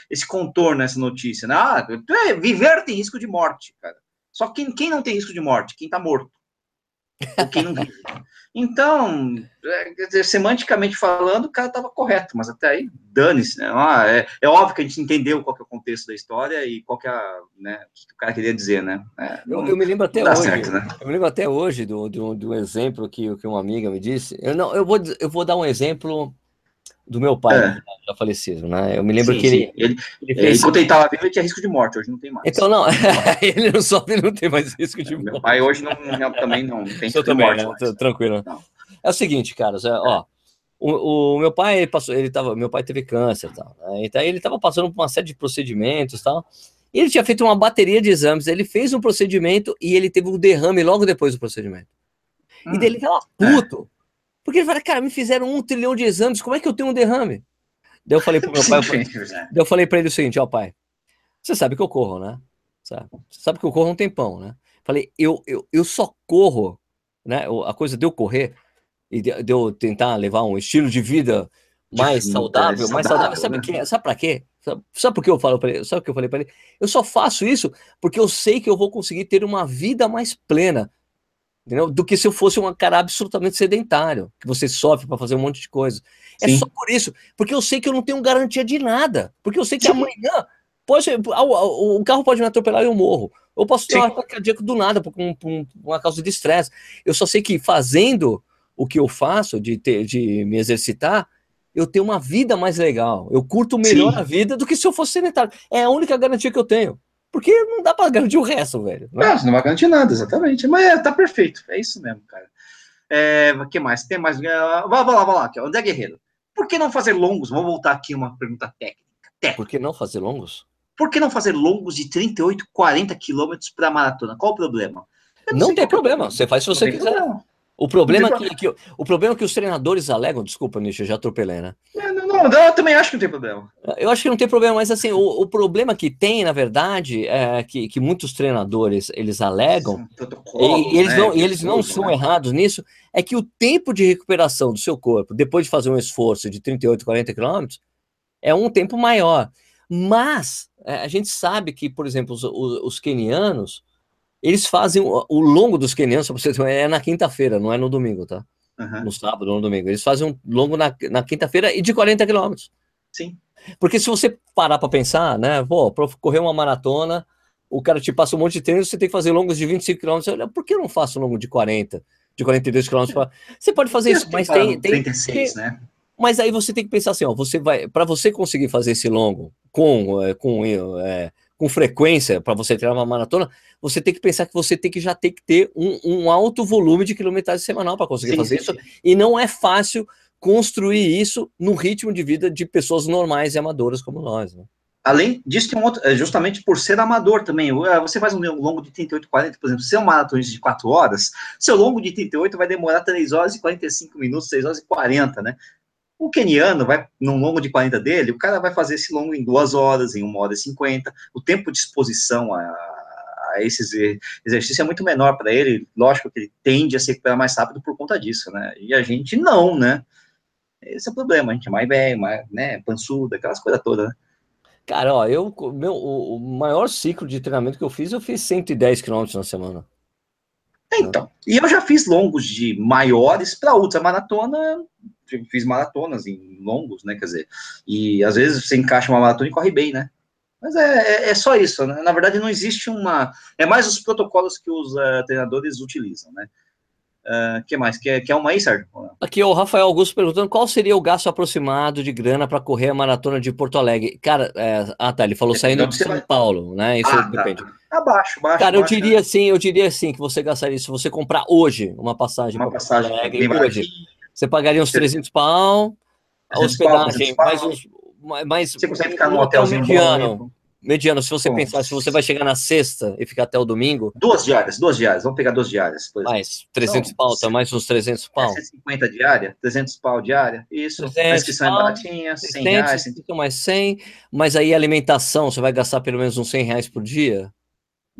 esse contorno nessa notícia? Né? Ah, é, viver tem risco de morte, cara. Só que quem, quem não tem risco de morte? Quem está morto. Ou quem não vive. Então, é, semanticamente falando, o cara estava correto, mas até aí, dane-se, né? Ah, é, é, óbvio que a gente entendeu qual é o contexto da história e qual que é, a, né, o que o cara queria dizer, né? É, eu, eu, me lembro até hoje, certo, né? eu me lembro até hoje do, do, do exemplo que, que uma amiga me disse. Eu, não, eu, vou, eu vou dar um exemplo do meu pai, é. já falecido, né? Eu me lembro sim, que ele, ele, ele fez... Enquanto ele estava vivo, ele tinha risco de morte, hoje não tem mais. Então, não, *laughs* ele não sofre, não tem mais risco de morte. Meu pai hoje não, não também não tem risco também, de morte. Né? Tranquilo. Não. É o seguinte, caras, é, ó, o, o, meu pai ele passou, ele tava, meu pai teve câncer, tal, né? então ele estava passando por uma série de procedimentos, tal. E ele tinha feito uma bateria de exames, ele fez um procedimento e ele teve um derrame logo depois do procedimento. Hum. E dele tava puto. É. Porque ele fala, cara, me fizeram um trilhão de exames, como é que eu tenho um derrame? Daí eu falei pro meu pai, *laughs* eu falei, daí eu falei para ele o seguinte, ó pai, você sabe que eu corro, né? Sabe? Você sabe que eu corro um tempão, né? Falei, eu, eu, eu só corro, né? A coisa de eu correr e de, de eu tentar levar um estilo de vida mais de saudável, mais saudável, sabe, né? que, sabe para quê? Sabe, sabe por que eu falo para ele? Sabe o que eu falei para ele? Eu só faço isso porque eu sei que eu vou conseguir ter uma vida mais plena, entendeu? Do que se eu fosse um cara absolutamente sedentário, que você sofre para fazer um monte de coisa. É Sim. É só por isso, porque eu sei que eu não tenho garantia de nada, porque eu sei que Sim. amanhã pode, o, carro pode me atropelar e eu morro. Eu posso ter Sim. um ataque cardíaco do nada por, por, por uma causa de estresse. Eu só sei que fazendo o que eu faço, de, ter, de me exercitar, eu tenho uma vida mais legal. Eu curto melhor Sim. a vida do que se eu fosse sedentário. É a única garantia que eu tenho. Porque não dá para garantir o resto, velho. Não, é? não, vai garantir nada, exatamente. Mas é, tá perfeito. É isso mesmo, cara. É, o que mais? Tem mais. Vamos lá, vamos lá. Aqui, André Guerreiro. Por que não fazer longos? Vamos voltar aqui uma pergunta técnica. técnica. Por que não fazer longos? Por que não fazer longos de 38, 40 quilômetros para maratona? Qual o problema? Não tem problema. Você faz se você quiser. Problema. O problema, que, que, o problema que os treinadores alegam, desculpa, Nicho, eu já atropelei, né? É, não, eu também acho que não tem problema. Eu acho que não tem problema, mas assim, o, o problema que tem, na verdade, é que, que muitos treinadores eles alegam, e, e, eles né? não, e eles não são né? errados nisso, é que o tempo de recuperação do seu corpo, depois de fazer um esforço de 38, 40 quilômetros, é um tempo maior. Mas é, a gente sabe que, por exemplo, os, os, os kenianos, eles fazem o, o longo dos quenianos, pra vocês é na quinta-feira, não é no domingo, tá? Uhum. No sábado, no domingo. Eles fazem um longo na, na quinta-feira e de 40 quilômetros. Sim. Porque se você parar para pensar, né, pô, para correr uma maratona, o cara te passa um monte de treino, você tem que fazer longos de 25 quilômetros. Olha, por que eu não faço longo de 40, de 42 quilômetros? Você pode fazer isso, mas tem, tem 36, tem, né? Mas aí você tem que pensar assim, ó, você vai, para você conseguir fazer esse longo com, é, com é, com frequência para você treinar uma maratona, você tem que pensar que você tem que já ter que ter um, um alto volume de quilometragem semanal para conseguir sim, fazer sim, isso. E não é fácil construir isso no ritmo de vida de pessoas normais e amadoras como nós. Né? Além disso, tem um outro, é justamente por ser amador também. É, você faz um longo de 38, 40, por exemplo, se é um maratonista de 4 horas, seu longo de 38 vai demorar 3 horas e 45 minutos, 6 horas e 40, né? O keniano vai, num longo de 40 dele, o cara vai fazer esse longo em duas horas, em uma hora e cinquenta. O tempo de exposição a, a esses exercícios é muito menor para ele. Lógico que ele tende a se recuperar mais rápido por conta disso, né? E a gente não, né? Esse é o problema, a gente é mais velho, mais, né, pançudo, aquelas coisas todas, né? Cara, ó, eu, meu, o, maior ciclo de treinamento que eu fiz, eu fiz 110 quilômetros na semana. Então, e eu já fiz longos de maiores para ultramaratona fiz maratonas em longos, né? Quer dizer, e às vezes você encaixa uma maratona e corre bem, né? Mas é, é, é só isso, né? Na verdade, não existe uma. É mais os protocolos que os uh, treinadores utilizam, né? O uh, que mais? Quer, quer uma aí, Sérgio? Aqui, o Rafael Augusto perguntando qual seria o gasto aproximado de grana para correr a maratona de Porto Alegre. Cara, é... ah, tá, ele falou saindo de São vai... Paulo, né? Isso ah, tá. depende. Tá. Abaixo, baixo. Cara, eu diria né? sim, eu diria sim que você gastaria se você comprar hoje uma passagem para Porto Alegre, hoje. Você pagaria uns 300 pau, a hospedagem, mais uns. Mais, você consegue ficar num hotelzinho mediano. Bom, mediano, se você Bom, pensar, se você vai chegar na sexta e ficar até o domingo. Duas diárias, duas diárias, vamos pegar duas diárias. Mais 300 então, pau, tá mais uns 300 pau. 150 diária, 300 pau diária, isso. 300 a inscrição pau, é baratinha, 100 reais. 100. mais 100, mas aí alimentação, você vai gastar pelo menos uns 100 reais por dia?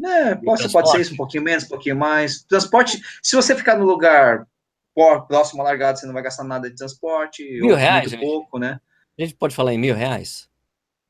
É, pode, pode ser isso, um pouquinho menos, um pouquinho mais. Transporte, se você ficar no lugar próximo à largada, você não vai gastar nada de transporte. Mil reais? Muito pouco, né? A gente pode falar em mil reais?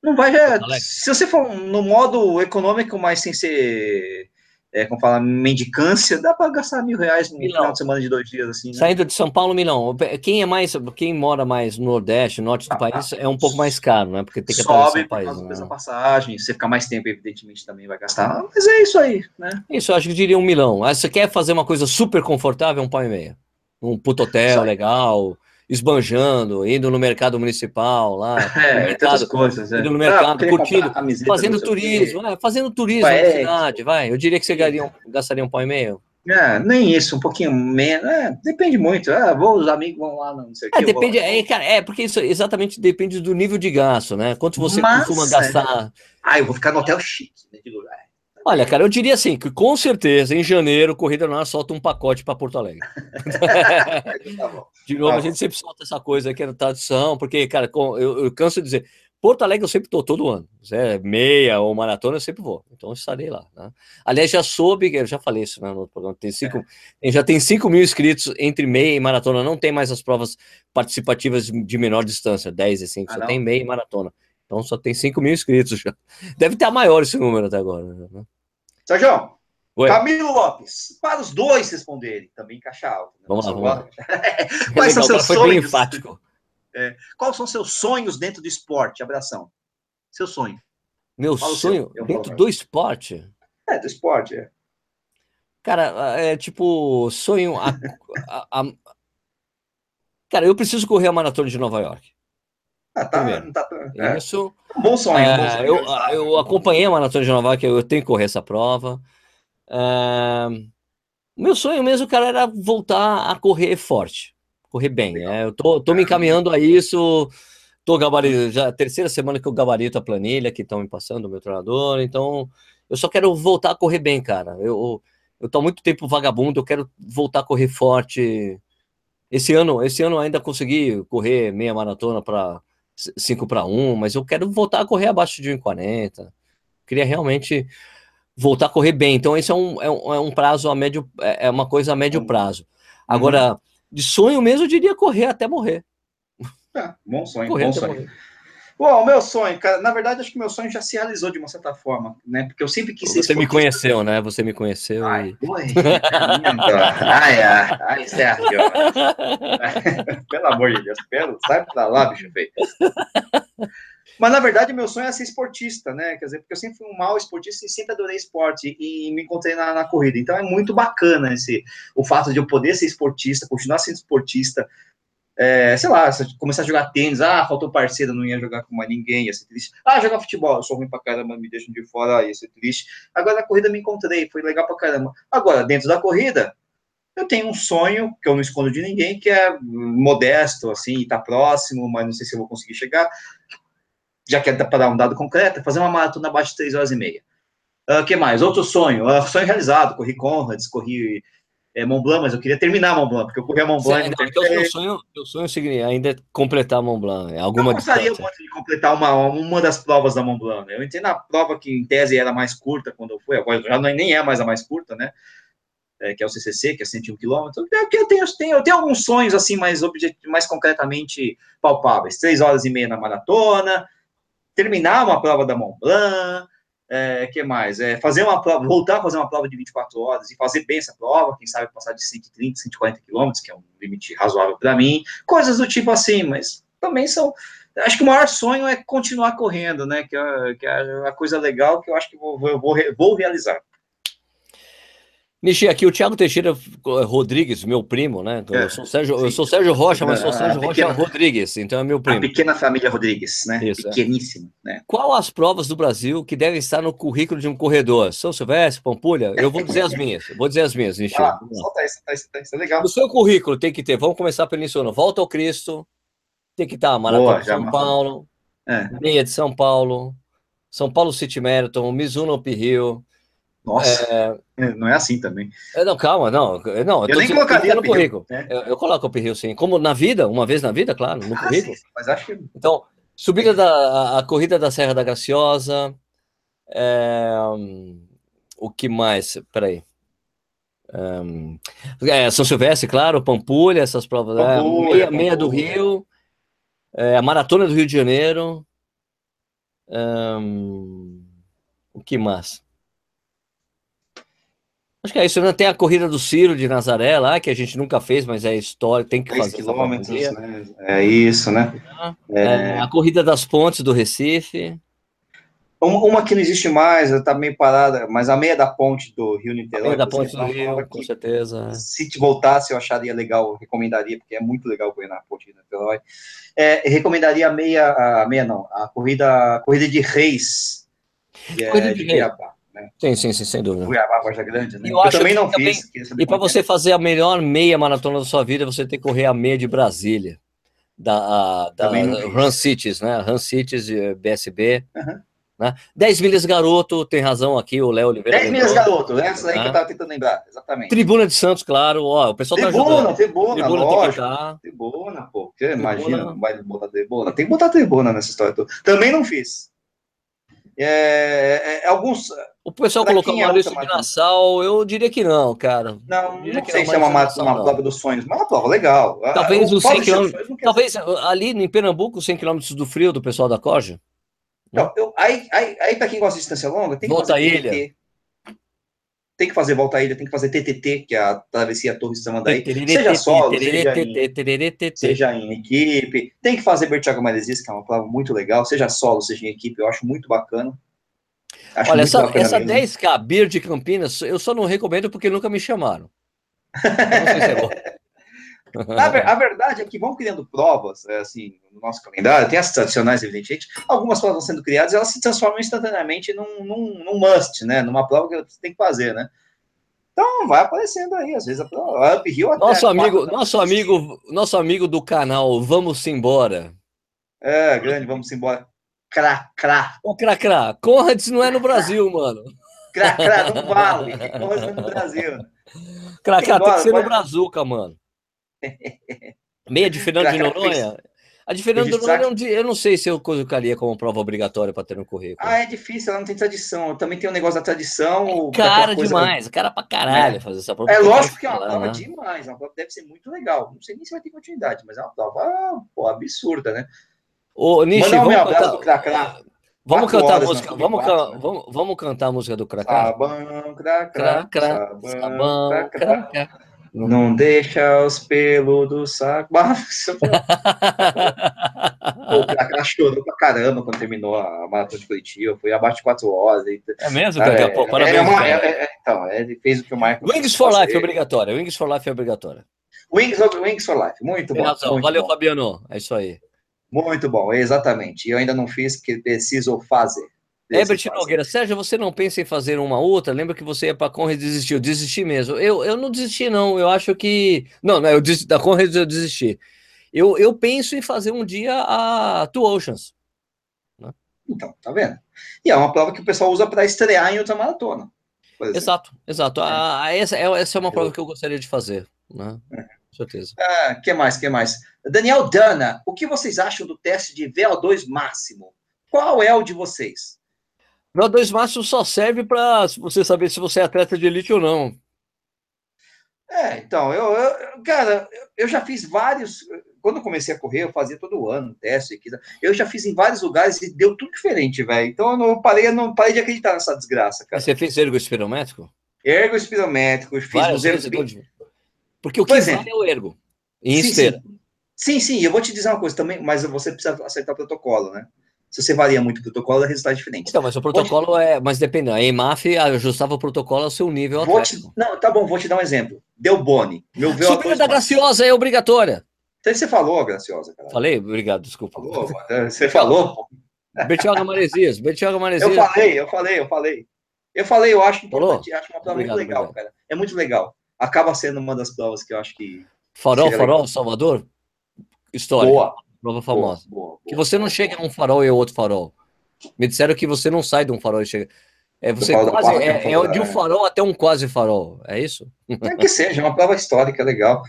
Não vai, é, se você for no modo econômico, mas sem ser, é, como fala, mendicância, dá para gastar mil reais no Milão. final de semana de dois dias, assim. Né? Saindo de São Paulo, Milão. Quem é mais, quem mora mais no Nordeste, Norte do ah, país, é um pouco mais caro, né? Porque tem que Sobe por país, né? passagem, você ficar mais tempo, evidentemente, também vai gastar. Mas é isso aí, né? Isso, eu acho que diria um milão. Ah, você quer fazer uma coisa super confortável, um pau e meio um puto hotel legal, esbanjando, indo no mercado municipal lá, *laughs* é, mercado, coisas, é. indo no mercado, ah, curtindo, fazendo turismo, é, fazendo turismo vai, na cidade, vai. Eu diria que você gastaria, gastaria um pau e meio. É, nem isso, um pouquinho menos. É, depende muito. Ah, vou, os amigos vão lá, não sei o é, que. Depende, é, cara, é, porque isso exatamente depende do nível de gasto, né? Quanto você Mas, costuma gastar. Ah, eu vou ficar no hotel chique, né, de lugar. Olha, cara, eu diria assim, que com certeza em janeiro Corrida Nacional solta um pacote para Porto Alegre. *laughs* tá de novo, tá a gente sempre solta essa coisa aqui na tradição, porque, cara, eu, eu canso de dizer, Porto Alegre eu sempre estou todo ano. É meia ou maratona, eu sempre vou. Então eu estarei lá. Né? Aliás, já soube, eu já falei isso né, no programa, tem cinco, é. já tem 5 mil inscritos entre meia e maratona. Não tem mais as provas participativas de menor distância, 10 e 5, ah, só não? tem meia e maratona. Então só tem 5 mil inscritos já. Deve ter a maior esse número até agora. Né? Sérgio, Oi. Camilo Lopes, para os dois responderem, também caixa alta. Né? Vamos lá, vamos lá. *laughs* Quais são seus sonhos? Bem enfático. É, quais são seus sonhos dentro do esporte? Abração. Seu sonho. Meu sonho dentro do esporte? É, do esporte, é. Cara, é tipo, sonho. A, *laughs* a, a... Cara, eu preciso correr a maratona de Nova York. Ah, tá, Primeiro. tá, é. Isso. Um bom sonho, é, bom sonho. Eu, eu acompanhei a maratona de Nova York, eu tenho que correr essa prova. É... Meu sonho mesmo, cara, era voltar a correr forte correr bem. É, eu tô, tô me encaminhando a isso. Tô gabarito, já é terceira semana que eu gabarito a planilha que estão me passando, o meu treinador. Então, eu só quero voltar a correr bem, cara. Eu, eu tô há muito tempo vagabundo, eu quero voltar a correr forte. Esse ano, esse ano ainda consegui correr meia maratona para 5 para 1, mas eu quero voltar a correr abaixo de 1,40. Queria realmente voltar a correr bem. Então, esse é um, é um, é um prazo a médio, é, é uma coisa a médio prazo. Agora, uhum de sonho mesmo, eu diria correr até morrer. É, bom sonho, correr bom sonho. Morrer. Bom, o meu sonho, cara, na verdade, acho que meu sonho já se realizou de uma certa forma, né? Porque eu sempre quis ser. Você me conheceu, né? Você me conheceu. Ai, e... *laughs* ai, ai, ai, Sérgio. *laughs* Pelo amor de Deus, pelo, sai pra lá, bicho feio. Mas, na verdade, meu sonho é ser esportista, né? Quer dizer, porque eu sempre fui um mau esportista e sempre adorei esporte e me encontrei na, na, corrida. Então, é muito bacana esse, o fato de eu poder ser esportista, continuar sendo esportista. É, sei lá, começar a jogar tênis, ah, faltou parceiro, não ia jogar com mais ninguém, ia ser triste. Ah, jogar futebol, sou ruim pra caramba, me deixam de fora, ia ser triste. Agora, na corrida, me encontrei, foi legal pra caramba. Agora, dentro da corrida, eu tenho um sonho que eu não escondo de ninguém, que é modesto, assim, tá próximo, mas não sei se eu vou conseguir chegar, já que é para dar um dado concreto, fazer uma maratona abaixo de 3 horas e meia. O uh, ah, que mais? Outro sonho, uh, sonho realizado, corri Conrads, corri é, Mont Blanc, mas eu queria terminar Mont Blanc, porque eu corri a Mont Blanc. Sim, então, seu sonho, seu sonho seria ainda completar Mont Blanc, é alguma Eu gostaria muito de completar uma, uma das provas da Mont Blanc. Né? Eu entrei na prova que, em tese, era mais curta quando eu fui, agora já não, nem é mais a mais curta, né? É, que é o CCC, que é 101 quilômetros. Eu tenho, eu, tenho, eu tenho alguns sonhos, assim, mais, mais concretamente palpáveis. Três horas e meia na maratona, terminar uma prova da Mont Blanc, é, que mais? É, fazer uma prova, voltar a fazer uma prova de 24 horas e fazer bem essa prova, quem sabe passar de 130, 140 quilômetros, que é um limite razoável para mim, coisas do tipo assim, mas também são. Acho que o maior sonho é continuar correndo, né? Que é, que é a coisa legal que eu acho que vou, vou, vou realizar. Nishi, aqui o Thiago Teixeira Rodrigues, meu primo, né? É, eu, sou Sérgio, eu sou Sérgio Rocha, mas sou Sérgio pequena, Rocha Rodrigues, então é meu primo. A pequena família Rodrigues, né? Isso, é. Pequeníssimo, é. né? Qual as provas do Brasil que devem estar no currículo de um corredor? São Silvestre, Pampulha? Eu vou dizer as *laughs* minhas. Vou dizer as minhas, Nishi. Ah, solta isso, tá, isso, isso é legal. No seu currículo tem que ter, vamos começar pelo início, Volta ao Cristo, tem que estar Maratona de São Paulo, é. Meia de São Paulo, São Paulo City Marathon, Mizuno Up Hill, nossa, é... não é assim também. É, não, calma, não. não eu, eu nem colocaria no currículo. Né? Eu, eu, coloco o perril, sim. Como na vida, uma vez na vida, claro, no ah, currículo. Sim, mas acho que... Então, subida da a, a corrida da Serra da Graciosa. É, o que mais? Peraí. Um, é, São Silvestre, claro, Pampulha, essas provas. É, Pampulha, meia, meia do Rio. É, a Maratona do Rio de Janeiro. Um, o que mais? Acho que é isso. Né? Tem a corrida do Ciro de Nazaré lá, que a gente nunca fez, mas é história, tem que fazer. quilômetros, né? É isso, né? É... É, a corrida das pontes do Recife. Uma, uma, que não existe mais, está meio parada, mas a meia da ponte do Rio Niterói. A meia da ponte do Rio, com certeza. Se te voltasse, eu acharia legal, recomendaria, porque é muito legal correr na ponte do Niterói. É, recomendaria a meia, a meia não, a corrida, a corrida de reis. corrida é, de, de reis. Né? Sim, sim, sim, sem dúvida. Cuiabá, Varja Grande, né? Eu, eu também não também, fiz. E para você fazer a melhor meia maratona da sua vida, você tem que correr a meia de Brasília, da, a, da Run Cities, né? Run Cities BSB. Uhum. Né? 10 milhas garoto, tem razão aqui, o Léo Oliveira. 10 milhas garoto, essa aí que eu tava tentando lembrar, exatamente. Tribuna de Santos, claro, ó, o pessoal tribuna, tá ajudando. Tribuna, tribuna, lógico. Tá. Tribuna, pô, você imagina, não vai botar tribuna? Tem que botar tribuna nessa história toda. Também não fiz. É, é, é alguns... O pessoal colocou é Maurício de Nassau, eu diria que não, cara. Não, não sei se é uma, Nassau, uma prova dos sonhos, mas é uma prova legal. Talvez os 100 km, talvez ali em Pernambuco, 100 km do frio do pessoal da Corja. Não, eu, aí, aí, aí para quem gosta de distância longa, tem que volta fazer ilha. TTT. Tem que fazer volta ilha, tem que fazer TTT, que é a travessia Torre de Samandaí. Seja solo, seja em, seja em equipe. Tem que fazer Bertiago Maresias, que é uma prova muito legal. Seja solo, seja em equipe, eu acho muito bacana. Acho Olha, essa, essa 10K Beer de Campinas, eu só não recomendo porque nunca me chamaram. não sei se é bom. *laughs* A, verdade é que vão criando provas, é, assim, no nosso calendário, tem as tradicionais, evidentemente, algumas provas vão sendo criadas elas se transformam instantaneamente num, num, num must, né? Numa prova que você tem que fazer, né? Então vai aparecendo aí, às vezes a prova. Up Hill até nosso amigo, nosso amigo, nosso amigo do canal Vamos Embora. É, grande, vamos embora. Cracrá. Ô, Cracrá, Conrads não é no Brasil, mano. Cracrá, não vale. Conrads não é no Brasil. Cracrá, tem que ser no Brazuca, mano. Meia de Fernando de Noronha? A de Fernando de Noronha, eu não sei se eu colocaria como prova obrigatória para ter no currículo. Ah, é difícil, ela não tem tradição. Também tem um negócio da tradição. É cara demais, cara pra caralho é. fazer essa prova. É lógico que é uma prova né? demais, uma prova deve ser muito legal. Não sei nem se vai ter continuidade, mas é uma prova pô, absurda, né? Ô, Nishi, vamos um cantar... Cracrá. Vamos cantar a música, vamos, can... né? vamos, vamos cantar a música do Cracá? Sabão, cracrá, cracrá, sabão, cracrá. Não deixa os pelos do saco. *laughs* o cara chorou pra caramba quando terminou a maratona de Curitiba. Foi abaixo de 4 horas. É mesmo, cara? É, Pô, parabéns. É uma, é, é, então, ele fez o que o Michael. Wings for Life é obrigatório. Wings for Life é obrigatório. Wings, Wings for Life. Muito bom. Muito Valeu, bom. Fabiano. É isso aí. Muito bom, exatamente. Eu ainda não fiz, porque preciso fazer. Herbert Nogueira, Sérgio, você não pensa em fazer uma outra? Lembra que você ia para a Conrad e desistiu? Desisti mesmo. Eu, eu não desisti, não. Eu acho que. Não, não eu desisti, da Conrad eu desisti. Eu, eu penso em fazer um dia a Two Oceans. Né? Então, tá vendo? E é uma prova que o pessoal usa para estrear em outra maratona. Exato, exato. É. A, essa, é, essa é uma prova que eu gostaria de fazer. Né? É. Com certeza. Ah, que mais, que mais? Daniel Dana, o que vocês acham do teste de VO2 máximo? Qual é o de vocês? VO2 máximo só serve para você saber se você é atleta de elite ou não. É, então, eu, eu, cara, eu já fiz vários. Quando eu comecei a correr, eu fazia todo ano teste aqui. Eu já fiz em vários lugares e deu tudo diferente, velho. Então eu não parei, eu não parei de acreditar nessa desgraça, cara. Você fez ergo espirométrico? Ergo espirométrico, fiz Várias vezes Porque o que pois é. vale é. o ergo. Em sim, esteira. Sim. sim, sim, eu vou te dizer uma coisa também, mas você precisa aceitar o protocolo, né? Se você varia muito o protocolo, é resultado diferente. Então, mas o protocolo é. Mas depende, a EMAF ajustava o protocolo ao seu nível vou te... Não, tá bom, vou te dar um exemplo. Deu Boni. Meu Subida da Graciosa é obrigatória. Então você falou, Graciosa. Cara. Falei? Obrigado, desculpa. Falou, você falou? Bertioga Maresias, Bertioga Maresias. Eu falei, eu falei, eu falei. Eu falei, eu acho importante, acho uma prova muito legal, obrigado. cara. É muito legal. Acaba sendo uma das provas que eu acho que. Farol, Farol, legal. Salvador? História. Boa. Prova famosa. Boa, boa, boa, que você não chega num farol e outro farol. Me disseram que você não sai de um farol e chega. É, você quase, é, é, de um farol até um quase farol, é isso? É que seja, é uma prova histórica legal.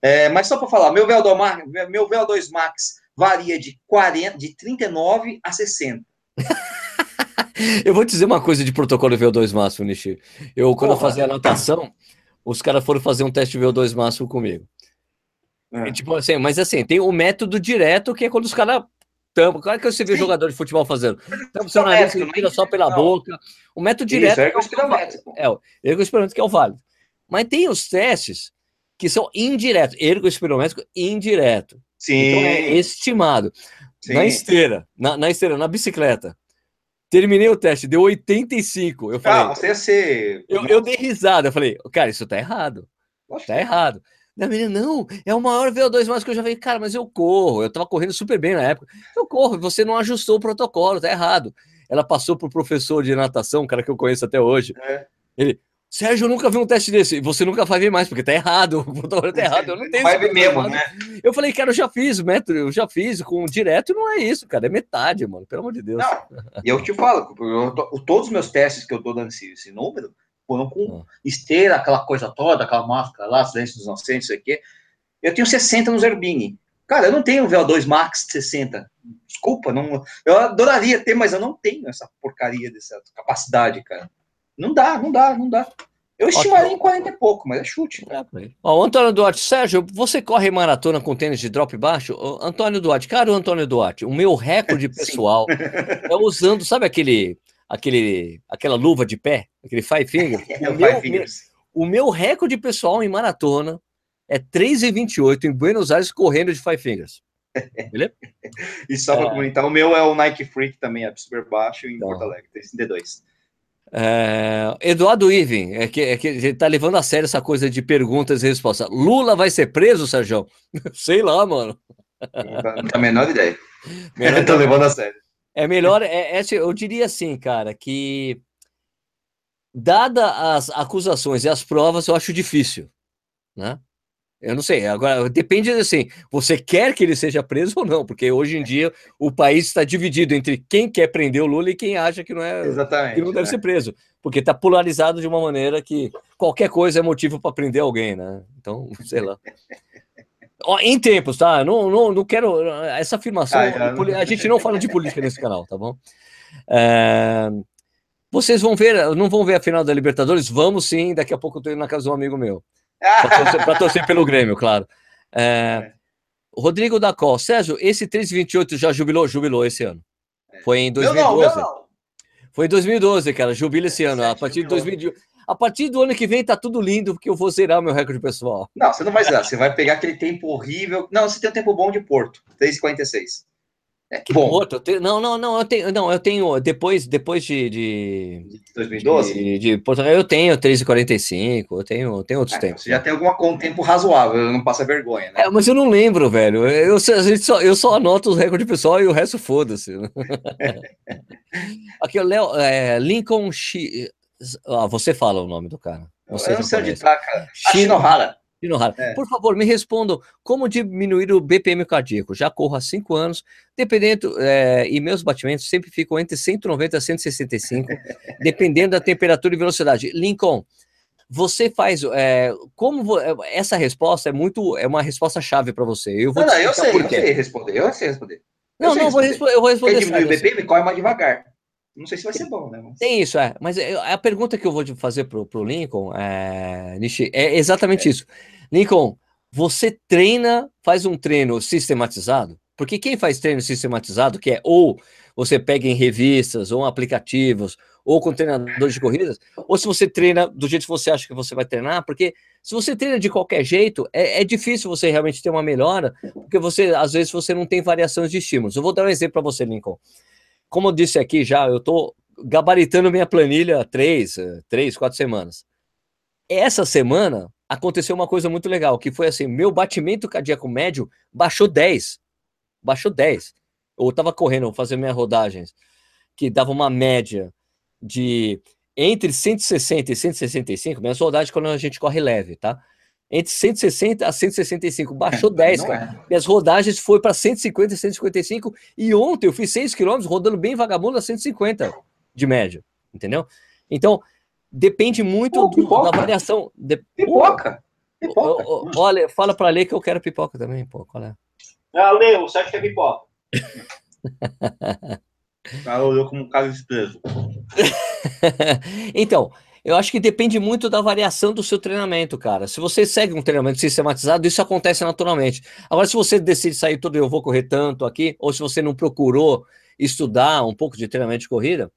É, mas só para falar, meu VO2, meu VO2 Max varia de, 40, de 39 a 60. *laughs* eu vou te dizer uma coisa de protocolo VO2 máximo, Nishi. Eu, quando Porra. eu fazia a natação, os caras foram fazer um teste VO2 máximo comigo. É. tipo assim, mas assim, tem o método direto, que é quando os caras tampa. Claro que você vê Sim. jogador de futebol fazendo. Tampa o seu nariz, respira só pela não. boca. O método direto. Isso, é, o ergospirométrico que é o válido. Mas tem os testes que são indiretos. Ergospirométrico indireto. Sim. Então é estimado. Sim. Na esteira, na, na esteira, na bicicleta. Terminei o teste, deu 85. Eu falei. Ah, você ia ser. Eu, eu dei risada. Eu falei, cara, isso tá errado. Nossa. Tá errado. Da menina, não, é o maior VO2 mais que eu já vi. Cara, mas eu corro, eu tava correndo super bem na época. Eu corro, você não ajustou o protocolo, tá errado. Ela passou pro professor de natação, um cara que eu conheço até hoje. É. Ele, Sérgio, eu nunca vi um teste desse. Você nunca vai ver mais, porque tá errado. *laughs* O computador tá errado. Eu não tenho Vai ver mesmo, né? Eu falei, cara, eu já fiz, metro, eu já fiz com direto, não é isso, cara. É metade, mano. Pelo amor de Deus. E eu te falo, eu tô, todos os meus testes que eu tô dando esse, esse número foram com ah. esteira, aquela coisa toda, aquela máscara lá, silêncio dos inocentes, isso aqui. Eu tenho 60 no Zerbini. Cara, eu não tenho o VO2 Max 60. Desculpa, não, eu adoraria ter, mas eu não tenho essa porcaria dessa capacidade, cara. Não dá, não dá, não dá. Eu estimaria em 40 e pouco, mas é chute. É, Ó, o Antônio Duarte, Sérgio, você corre maratona com tênis de drop baixo? O Antônio Duarte, cara, o Antônio Duarte, o meu recorde *laughs* pessoal é usando, sabe aquele, aquele, aquela luva de pé, aquele five fingers? *laughs* É, o, meu, five fingers. o meu recorde pessoal em maratona é 3,28 em Buenos Aires correndo de Five Fingers. Beleza? *laughs* e só para é... comentar, o meu é o Nike Freak também, é super baixo em então... Porto Alegre, 32. É, Eduardo Iven, é que, é que ele tá levando a sério essa coisa de perguntas e respostas. Lula vai ser preso, Sérgio? *laughs* Sei lá, mano. Não tenho a menor ideia. *laughs* Menor tô levando a sério. É melhor, é, é, eu diria assim, cara, que dada as acusações e as provas, eu acho difícil, né? Eu não sei, agora depende assim, você quer que ele seja preso ou não, porque hoje em dia o país está dividido entre quem quer prender o Lula e quem acha que não é Exatamente, que não deve né? ser preso, porque está polarizado de uma maneira que qualquer coisa é motivo para prender alguém, né? Então, *laughs* sei lá. em tempos, tá? Não, não, não quero essa afirmação. Ah, a gente não fala de política nesse canal, tá bom? É, vocês vão ver, não vão ver a final da Libertadores? Vamos sim. Daqui a pouco eu tô indo na casa de um amigo meu. Para torcer, torcer, pelo Grêmio, claro. É, é. Rodrigo da Col, Sérgio, esse 328 já jubilou? Jubilou esse ano. É. Foi em 2012. Não, não. Foi em 2012, cara. Jubila esse ano. A partir de 2000. A partir do ano que vem tá tudo lindo, porque eu vou zerar o meu recorde pessoal. Não, você não vai zerar. Você vai pegar aquele tempo horrível. Não, você tem um tempo bom de Porto, 3,46. É, que bom. Outro, tenho, não, não, não, eu tenho, não, eu tenho depois, depois de, de 2012 de, de Portugal, eu tenho 3,45, eu tenho, tenho outros é, tempos. Você já tem algum tempo razoável, não passa vergonha, né? É, mas eu não lembro, velho. Eu, a gente só, eu só anoto os recordes pessoal e o resto foda-se. *laughs* Aqui, o Léo, é, Lincoln X. Ah, você fala o nome do cara. Você eu não sei onde tá, cara. Shinohara. É. Por favor, me respondam como diminuir o BPM cardíaco. Já corro há cinco anos, dependendo, é, e meus batimentos sempre ficam entre 190 a 165, dependendo da temperatura e velocidade. Lincoln, você faz. É, como é, essa resposta é muito. É uma resposta chave para você. Eu vou não, não, eu sei, eu sei responder. Eu sei responder. Eu não, sei não, responder. eu vou responder. Quer diminuir o BPM, corre mais devagar. Não sei se vai ser bom, né? Mas... Tem isso, é. Mas a pergunta que eu vou fazer pro, pro Lincoln, é, Nishi, é exatamente é. isso. Lincoln, você treina, faz um treino sistematizado? Porque quem faz treino sistematizado, que é ou você pega em revistas, ou aplicativos, ou com treinadores de corridas, ou se você treina do jeito que você acha que você vai treinar, porque se você treina de qualquer jeito, é, é difícil você realmente ter uma melhora, porque você, às vezes, você não tem variações de estímulos. Eu vou dar um exemplo para você, Lincoln. Como eu disse aqui já, eu estou gabaritando minha planilha há três, eh, três, quatro semanas. Essa semana aconteceu uma coisa muito legal, que foi assim, meu batimento cardíaco médio baixou 10. Baixou 10. Eu estava correndo, fazendo minhas rodagens, que dava uma média de entre 160 e 165, minhas rodagens quando a gente corre leve, tá? entre 160 a 165, baixou 10, cara. É. Minhas rodagens foi para 150 e 155, e ontem eu fiz 6 km rodando bem vagabundo a 150 de média, entendeu? Então, depende muito Pô, do, da variação. De... Pipoca! pipoca. olha, fala para Lê que eu quero pipoca também, pô, qual é? Ah, Lê, você acha que é pipoca? O cara olhou como um caso desprezo. *laughs* então, eu acho que depende muito da variação do seu treinamento, cara. Se você segue um treinamento sistematizado, isso acontece naturalmente. Agora, se você decide sair todo, eu vou correr tanto aqui, ou se você não procurou estudar um pouco de treinamento de corrida,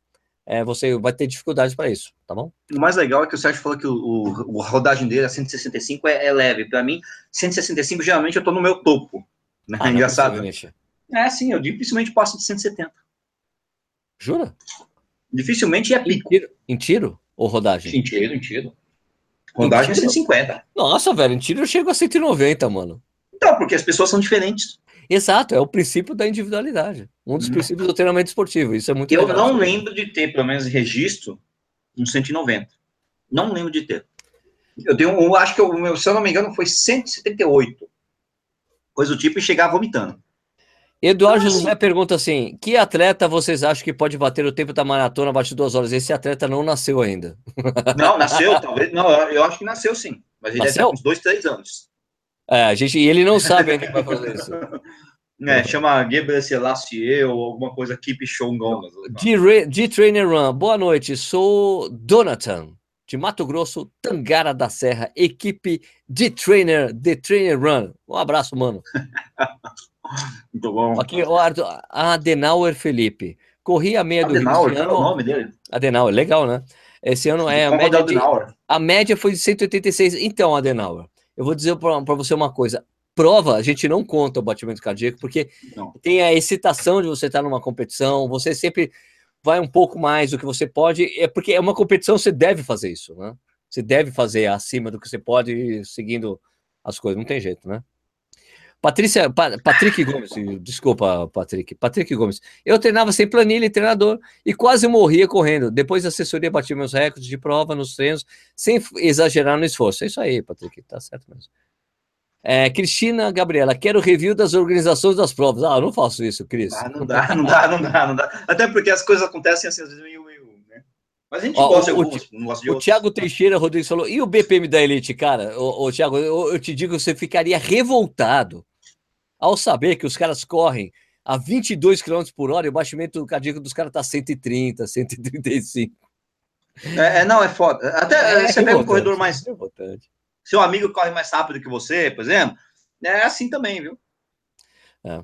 é, você vai ter dificuldades para isso, tá bom? O mais legal é que o Sérgio falou que o, o, o rodagem dele a 165 é, é leve. Para mim, 165 geralmente eu tô no meu topo. Né? Ah, engraçado. É, sim, eu dificilmente passo de 170. Jura? Dificilmente é pico. Em tiro? Em tiro? Ou rodagem? Em tiro, em tiro. Rodagem é 150. Nossa, velho, em tiro eu chego a 190, mano. Então, porque as pessoas são diferentes. Exato, é o princípio da individualidade. Um dos hum. princípios do treinamento esportivo. Isso é muito Eu legal. não lembro de ter, pelo menos, registro um 190. Não lembro de ter. Eu tenho um, acho que eu, se eu não me engano, foi 178. Coisa do tipo e chegar vomitando. Eduardo José pergunta assim: que atleta vocês acham que pode bater o tempo da maratona abaixo de duas horas? Esse atleta não nasceu ainda. Não, nasceu, *laughs* talvez. Não, eu acho que nasceu sim. Mas ele nasceu? deve ter uns dois, três anos. É, a gente, e ele não sabe ainda que vai fazer isso. *laughs* É, chama Gebre Selassie ou alguma coisa Keep Shongon. De Trainer Run, boa noite, sou Donatan, de Mato Grosso, Tangara da Serra, equipe de Trainer, de Trainer Run. Um abraço, mano. *laughs* Muito bom. Aqui, o Adenauer Felipe. Corri a meia Adenauer, do Rio. Adenauer, é o nome dele? Adenauer, legal, né? Esse ano é a média, de, a média foi de 186. Então, Adenauer, eu vou dizer para você uma coisa. Prova, a gente não conta o batimento cardíaco, porque não. tem a excitação de você estar numa competição, você sempre vai um pouco mais do que você pode, é porque é uma competição, você deve fazer isso, né? Você deve fazer acima do que você pode, seguindo as coisas, não tem jeito, né? Patrícia, pa, Patrick Gomes, desculpa, Patrick. Patrick Gomes. Eu treinava sem planilha e treinador e quase morria correndo. Depois a assessoria batia meus recordes de prova nos treinos, sem exagerar no esforço. É isso aí, Patrick, tá certo mesmo. É, Cristina Gabriela, quero review das organizações das provas. Ah, eu não faço isso, Cris. Ah, não dá, não dá, não dá, não dá. Até porque as coisas acontecem assim, às vezes meio, meio né? Mas a gente Ó, gosta o, de alguns, não gosta de O outros. Thiago Teixeira Rodrigues falou, e o BPM da Elite, cara? Ô, ô Thiago, eu, eu te digo, você ficaria revoltado ao saber que os caras correm a 22 km por hora e o batimento cardíaco dos caras tá 130, 135. É, é, não, é foda. Até é, você pega um corredor mais. É Seu amigo corre mais rápido que você, por exemplo, é assim também, viu? É.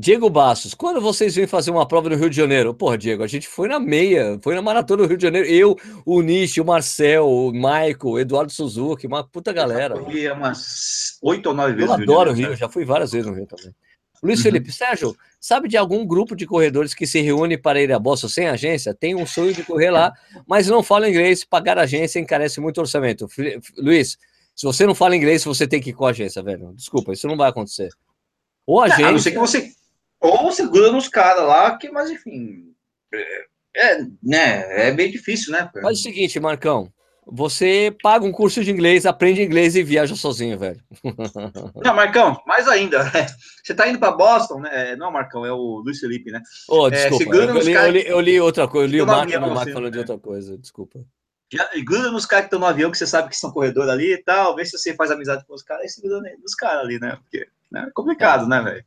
Diego Bastos, quando vocês vêm fazer uma prova no Rio de Janeiro? Porra, Diego, a gente foi na meia, foi na maratona do Rio de Janeiro. Eu, o Nishi, o Marcel, o Michael, o Eduardo Suzuki, uma puta galera. Eu fui umas oito ou nove vezes. Eu adoro o Rio, já fui várias vezes no Rio também. Luiz uhum. Felipe, Sérgio, sabe de algum grupo de corredores que se reúne para ir a Boston sem agência? Tem um sonho de correr lá, mas não fala inglês, pagar agência encarece muito orçamento. Luiz, se você não fala inglês, você tem que ir com a agência, velho. Desculpa, isso não vai acontecer. Ou agência. a não ser que você ou segura nos caras lá, que, mas enfim. É, é, né, é bem difícil, né? Faz o seguinte, Marcão. Você paga um curso de inglês, aprende inglês e viaja sozinho, velho. *laughs* Não, Marcão, mais ainda. Você tá indo para Boston, né? É, não, Marcão, é o Luiz Felipe, né? Oh, desculpa. É, eu, li, eu, li, eu, li, outra coisa, eu li o Marco, o Marco falando de outra coisa, desculpa. Já, gruda nos caras que estão no avião, que você sabe que são corredores ali e tal, vê se você faz amizade com os caras e segura nos caras ali, né? Porque né? é complicado, né, velho?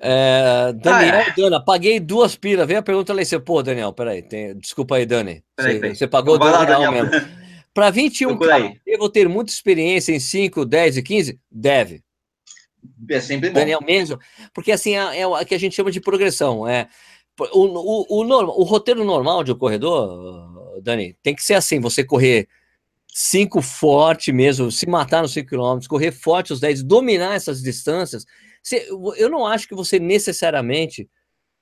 É, Daniel, ah, é. Dana, paguei duas pilas. Vem a pergunta lá e pô, Daniel, peraí, tem, desculpa aí, Dani. Peraí, você, peraí. você pagou dois reais mesmo. Para 21 k eu vou ter muita experiência em 5, 10 e 15? Deve. É sempre bom. Daniel mesmo, porque assim é, é o que a gente chama de progressão. É, o, o, o, normal, o roteiro normal de um corredor, Dani, tem que ser assim: você correr 5 forte mesmo, se matar nos 5 km, correr forte os 10, dominar essas distâncias você, eu não acho que você necessariamente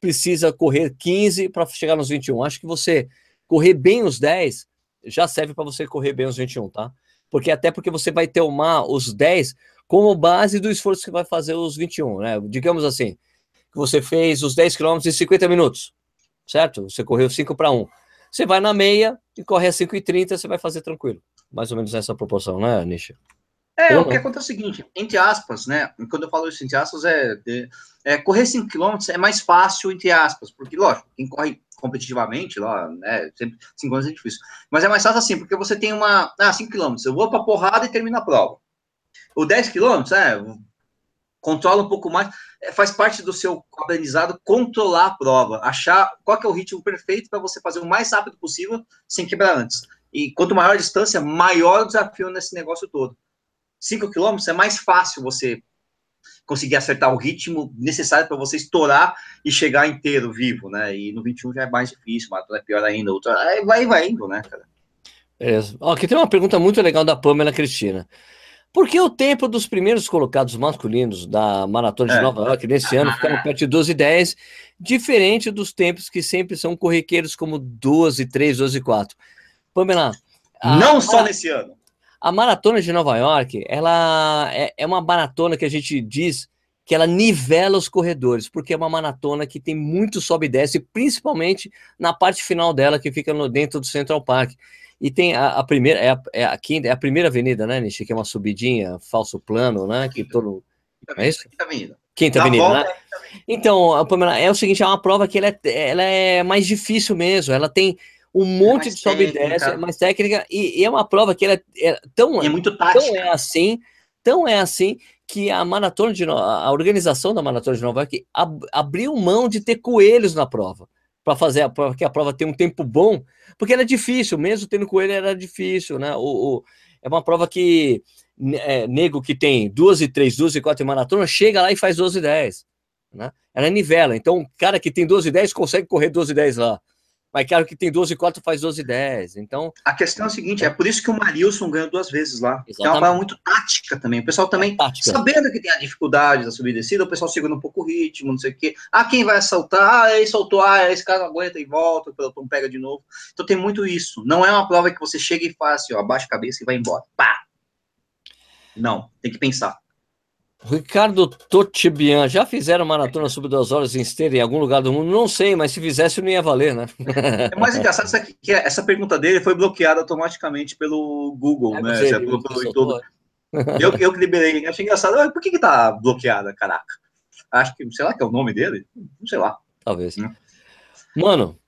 precisa correr 15 para chegar nos 21. Acho que você correr bem os 10 já serve para você correr bem os 21, tá? Porque até porque você vai ter uma, os 10 como base do esforço que vai fazer os 21, né? Digamos assim, que você fez os 10 km em 50 minutos, certo? Você correu 5 para 1. Você vai na meia e corre a 5 e 30, você vai fazer tranquilo. Mais ou menos nessa proporção, né, Nisha? É, o que acontece é o seguinte, entre aspas, né? Quando eu falo isso entre aspas, é, é correr 5 km é mais fácil, entre aspas, porque, lógico, quem corre competitivamente lá, né? Sempre 5 km é difícil. Mas é mais fácil assim, porque você tem uma. Ah, 5 km, eu vou pra porrada e termino a prova. O 10 km, é, controla um pouco mais, é, faz parte do seu aprendizado controlar a prova, achar qual é o ritmo perfeito para você fazer o mais rápido possível sem quebrar antes. E quanto maior a distância, maior o desafio nesse negócio todo. 5 km é mais fácil você conseguir acertar o ritmo necessário para você estourar e chegar inteiro vivo, né? E no 21 já é mais difícil, maratona é pior ainda, outra, aí vai, vai indo, né, cara? Beleza. Ó, aqui tem uma pergunta muito legal da Pamela Cristina. Por que o tempo dos primeiros colocados masculinos da Maratona de é. Nova York nesse ano ficaram *laughs* perto de 12 e 10, diferente dos tempos que sempre são corriqueiros como 12, 3, 12 e 4? Pamela. Não a... só nesse ano. A maratona de Nova York, ela é, é, uma maratona que a gente diz que ela nivela os corredores, porque é uma maratona que tem muito sobe e desce, principalmente na parte final dela, que fica no, dentro do Central Park. E tem a, a primeira, é a, é, a quinta, é a primeira avenida, né, Nishi? Que é uma subidinha, falso plano, né? Que todo. É isso? Quinta avenida. Quinta avenida, né? Então, Pamela, é o seguinte, é uma prova que ela é, ela é mais difícil mesmo. Ela tem um monte é de sobe e desce, é mais técnica, e, e, é uma prova que ela é, é tão, é muito tática. tão é assim, tão é assim que a maratona de a organização da maratona de Nova York ab, abriu mão de ter coelhos na prova para fazer a prova, que a prova tenha um tempo bom, porque era difícil, mesmo tendo coelho era difícil, né? O, o é uma prova que é, nego que tem duas e três, duas e quatro em maratona, chega lá e faz 12 e 10, né? Ela nivela, então cara que tem 12 e 10 consegue correr 12 e 10 lá mas cara que tem 12 e 4 faz 12 e 10. Então. A questão é a seguinte: é por isso que o Marilson ganhou duas vezes lá. Exatamente. É uma prova muito tática também. O pessoal também, sabendo que tem a dificuldade da subida e descida, o pessoal segura um pouco o ritmo, não sei o quê. Ah, quem vai assaltar? Ah, ele soltou, ah, esse cara aguenta e volta, o pelotão pega de novo. Então tem muito isso. Não é uma prova que você chega e faz assim, ó, abaixa a cabeça e vai embora. Pá! Não, tem que pensar. Ricardo Totibian, já fizeram maratona sub duas horas em esteira em algum lugar do mundo? Não sei, mas se fizesse não ia valer, né? É mais engraçado essa, que essa pergunta dele foi bloqueada automaticamente pelo Google, é, né? Pelo, pelo. Eu, eu que liberei, achei engraçado. Por que que tá bloqueada, caraca? Acho que, sei lá que é o nome dele? Não sei lá. Talvez. Hum. Mano.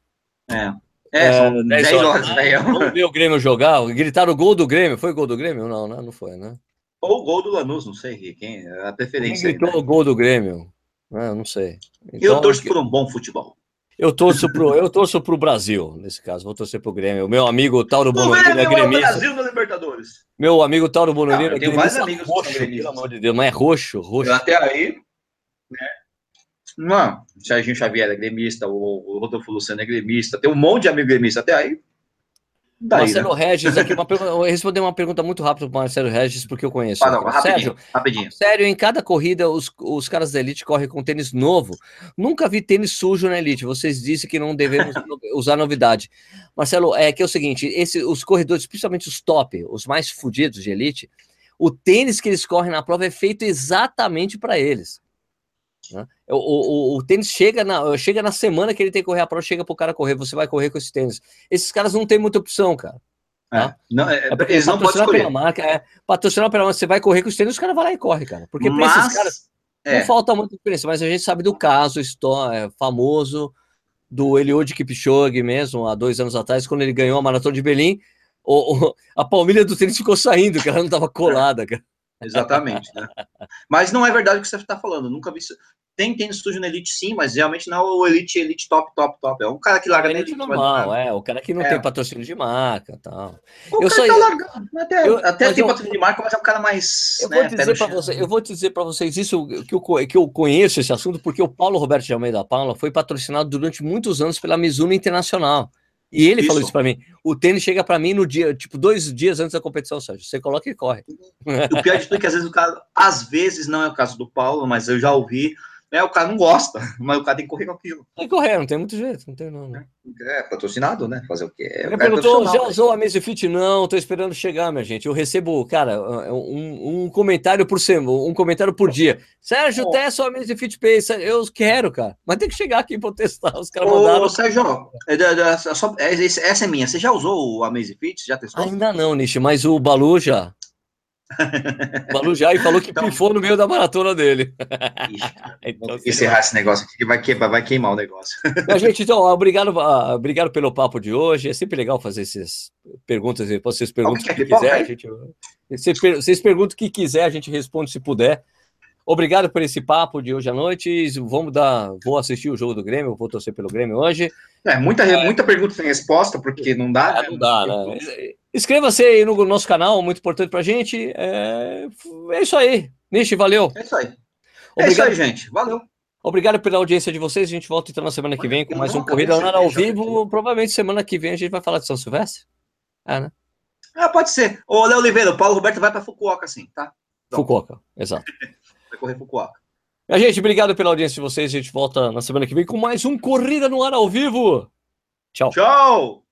É. É, são 10 horas, horas *laughs* velho. Vamos ver o Grêmio jogar. Gritaram o gol do Grêmio. Foi gol do Grêmio? Não, né? Não foi, né? Ou o gol do Lanús, não sei quem, a preferência. Quem gritou né? o gol do Grêmio? Ah, não sei. Então, eu torço por um bom futebol. Eu torço pro, eu torço pro Brasil, nesse caso, vou torcer pro Grêmio. O meu amigo Tauro Bonolino é gremista. Brasil na Libertadores. Meu amigo Tauro Bonolino é gremista amigos roxo, pelo amor de Deus, mas é roxo, roxo. Até aí, né? Não, o Serginho Xavier é gremista, o Rodolfo Luciano é gremista, tem um monte de amigo gremista até aí. Daí, Marcelo né? Regis, aqui, *laughs* uma pergunta, eu responder uma pergunta muito rápida para Marcelo Regis, porque eu conheço. Ah, não, rapidinho, Sérgio, rapidinho. Sério, em cada corrida, os, os caras da Elite correm com tênis novo. Nunca vi tênis sujo na Elite. Vocês disseram que não devemos *laughs* usar novidade. Marcelo, é que é o seguinte: esse, os corredores, principalmente os top, os mais fodidos de Elite, o tênis que eles correm na prova é feito exatamente para eles. Né? O, o, o, tênis chega na, chega na semana que ele tem que correr a prova, chega pro cara correr, você vai correr com esse tênis. Esses caras não tem muita opção, cara. É, tá? não, é, é eles não podem escolher. Pela marca, é, patrocinar pela marca, você vai correr com os tênis, os caras vão lá e corre, cara. Porque mas, pra esses caras é. não falta muita experiência, mas a gente sabe do caso é, famoso do Eliud Kipchoge mesmo, há dois anos atrás, quando ele ganhou a Maratona de Berlim, o, o, a palmilha do tênis ficou saindo, que ela não estava colada, cara. Exatamente, né? Mas não é verdade o que você está falando. Nunca vi isso. Tem tênis sujo na Elite, sim, mas realmente não é o Elite, Elite top, top, top. É um cara que larga na Elite. normal, é. O cara que não é. tem patrocínio de marca tal. O eu cara só, tá largando. Até, eu, até tem eu, patrocínio de marca, mas é um cara mais. Eu, né, vou, dizer pra você, eu vou dizer para vocês isso, que eu, que eu conheço esse assunto, porque o Paulo Roberto de Almeida Paula foi patrocinado durante muitos anos pela Mizuno Internacional. E ele isso. falou isso para mim. O tênis chega para mim no dia, tipo, dois dias antes da competição, Sérgio. Você coloca e corre. O pior de tudo é que às vezes o cara, às vezes não é o caso do Paulo, mas eu já ouvi né, o cara não gosta, *laughs* mas o cara tem que correr com aquilo. Tem que correr, não tem muito jeito, não tem não. Né? É, patrocinado, né? Fazer o quê? É, Ele perguntou, já usou a Fit? Não, tô esperando chegar, minha gente. Eu recebo, cara, um, um comentário por semana, um comentário por dia. Sérgio, oh. testa a Fit Pay. Eu quero, cara, mas tem que chegar aqui para testar. Os caras mandaram. Ô, Sérgio, é, é, essa é minha. Você já usou o Fit? Já testou? Ainda não, Nishi, mas o Balu já. Balu já e falou que então, pifou no meio da maratona dele. *laughs* então, encerrar esse negócio aqui que vai queimar, vai queimar o negócio. Mas, gente, então, obrigado, uh, obrigado pelo papo de hoje. É sempre legal fazer essas perguntas. Vocês perguntam o que, que quiser. Gente, vocês perguntam o que quiser, a gente responde se puder. Obrigado por esse papo de hoje à noite. Vamos dar. Vou assistir o jogo do Grêmio, vou torcer pelo Grêmio hoje. É, muita, é... muita pergunta sem resposta, porque não dá. É, né? Não dá, né? Inscreva-se aí no nosso canal, muito importante pra gente. É, é isso aí. Nishi, valeu. É isso aí. Obrigado. É isso aí, gente. Valeu. Obrigado pela audiência de vocês. A gente volta então na semana que vem com mais um Corrida Nada ao vivo. Provavelmente semana que vem a gente vai falar de São Silvestre. É, né? Ah, pode ser. Ô, Léo Oliveira, o Paulo Roberto vai para Fukuoka, sim, tá? Fukuoka, exato. *laughs* vai correr Fukuoka. A gente, obrigado pela audiência de vocês. A gente volta na semana que vem com mais um Corrida no Ar ao vivo. Tchau. Tchau.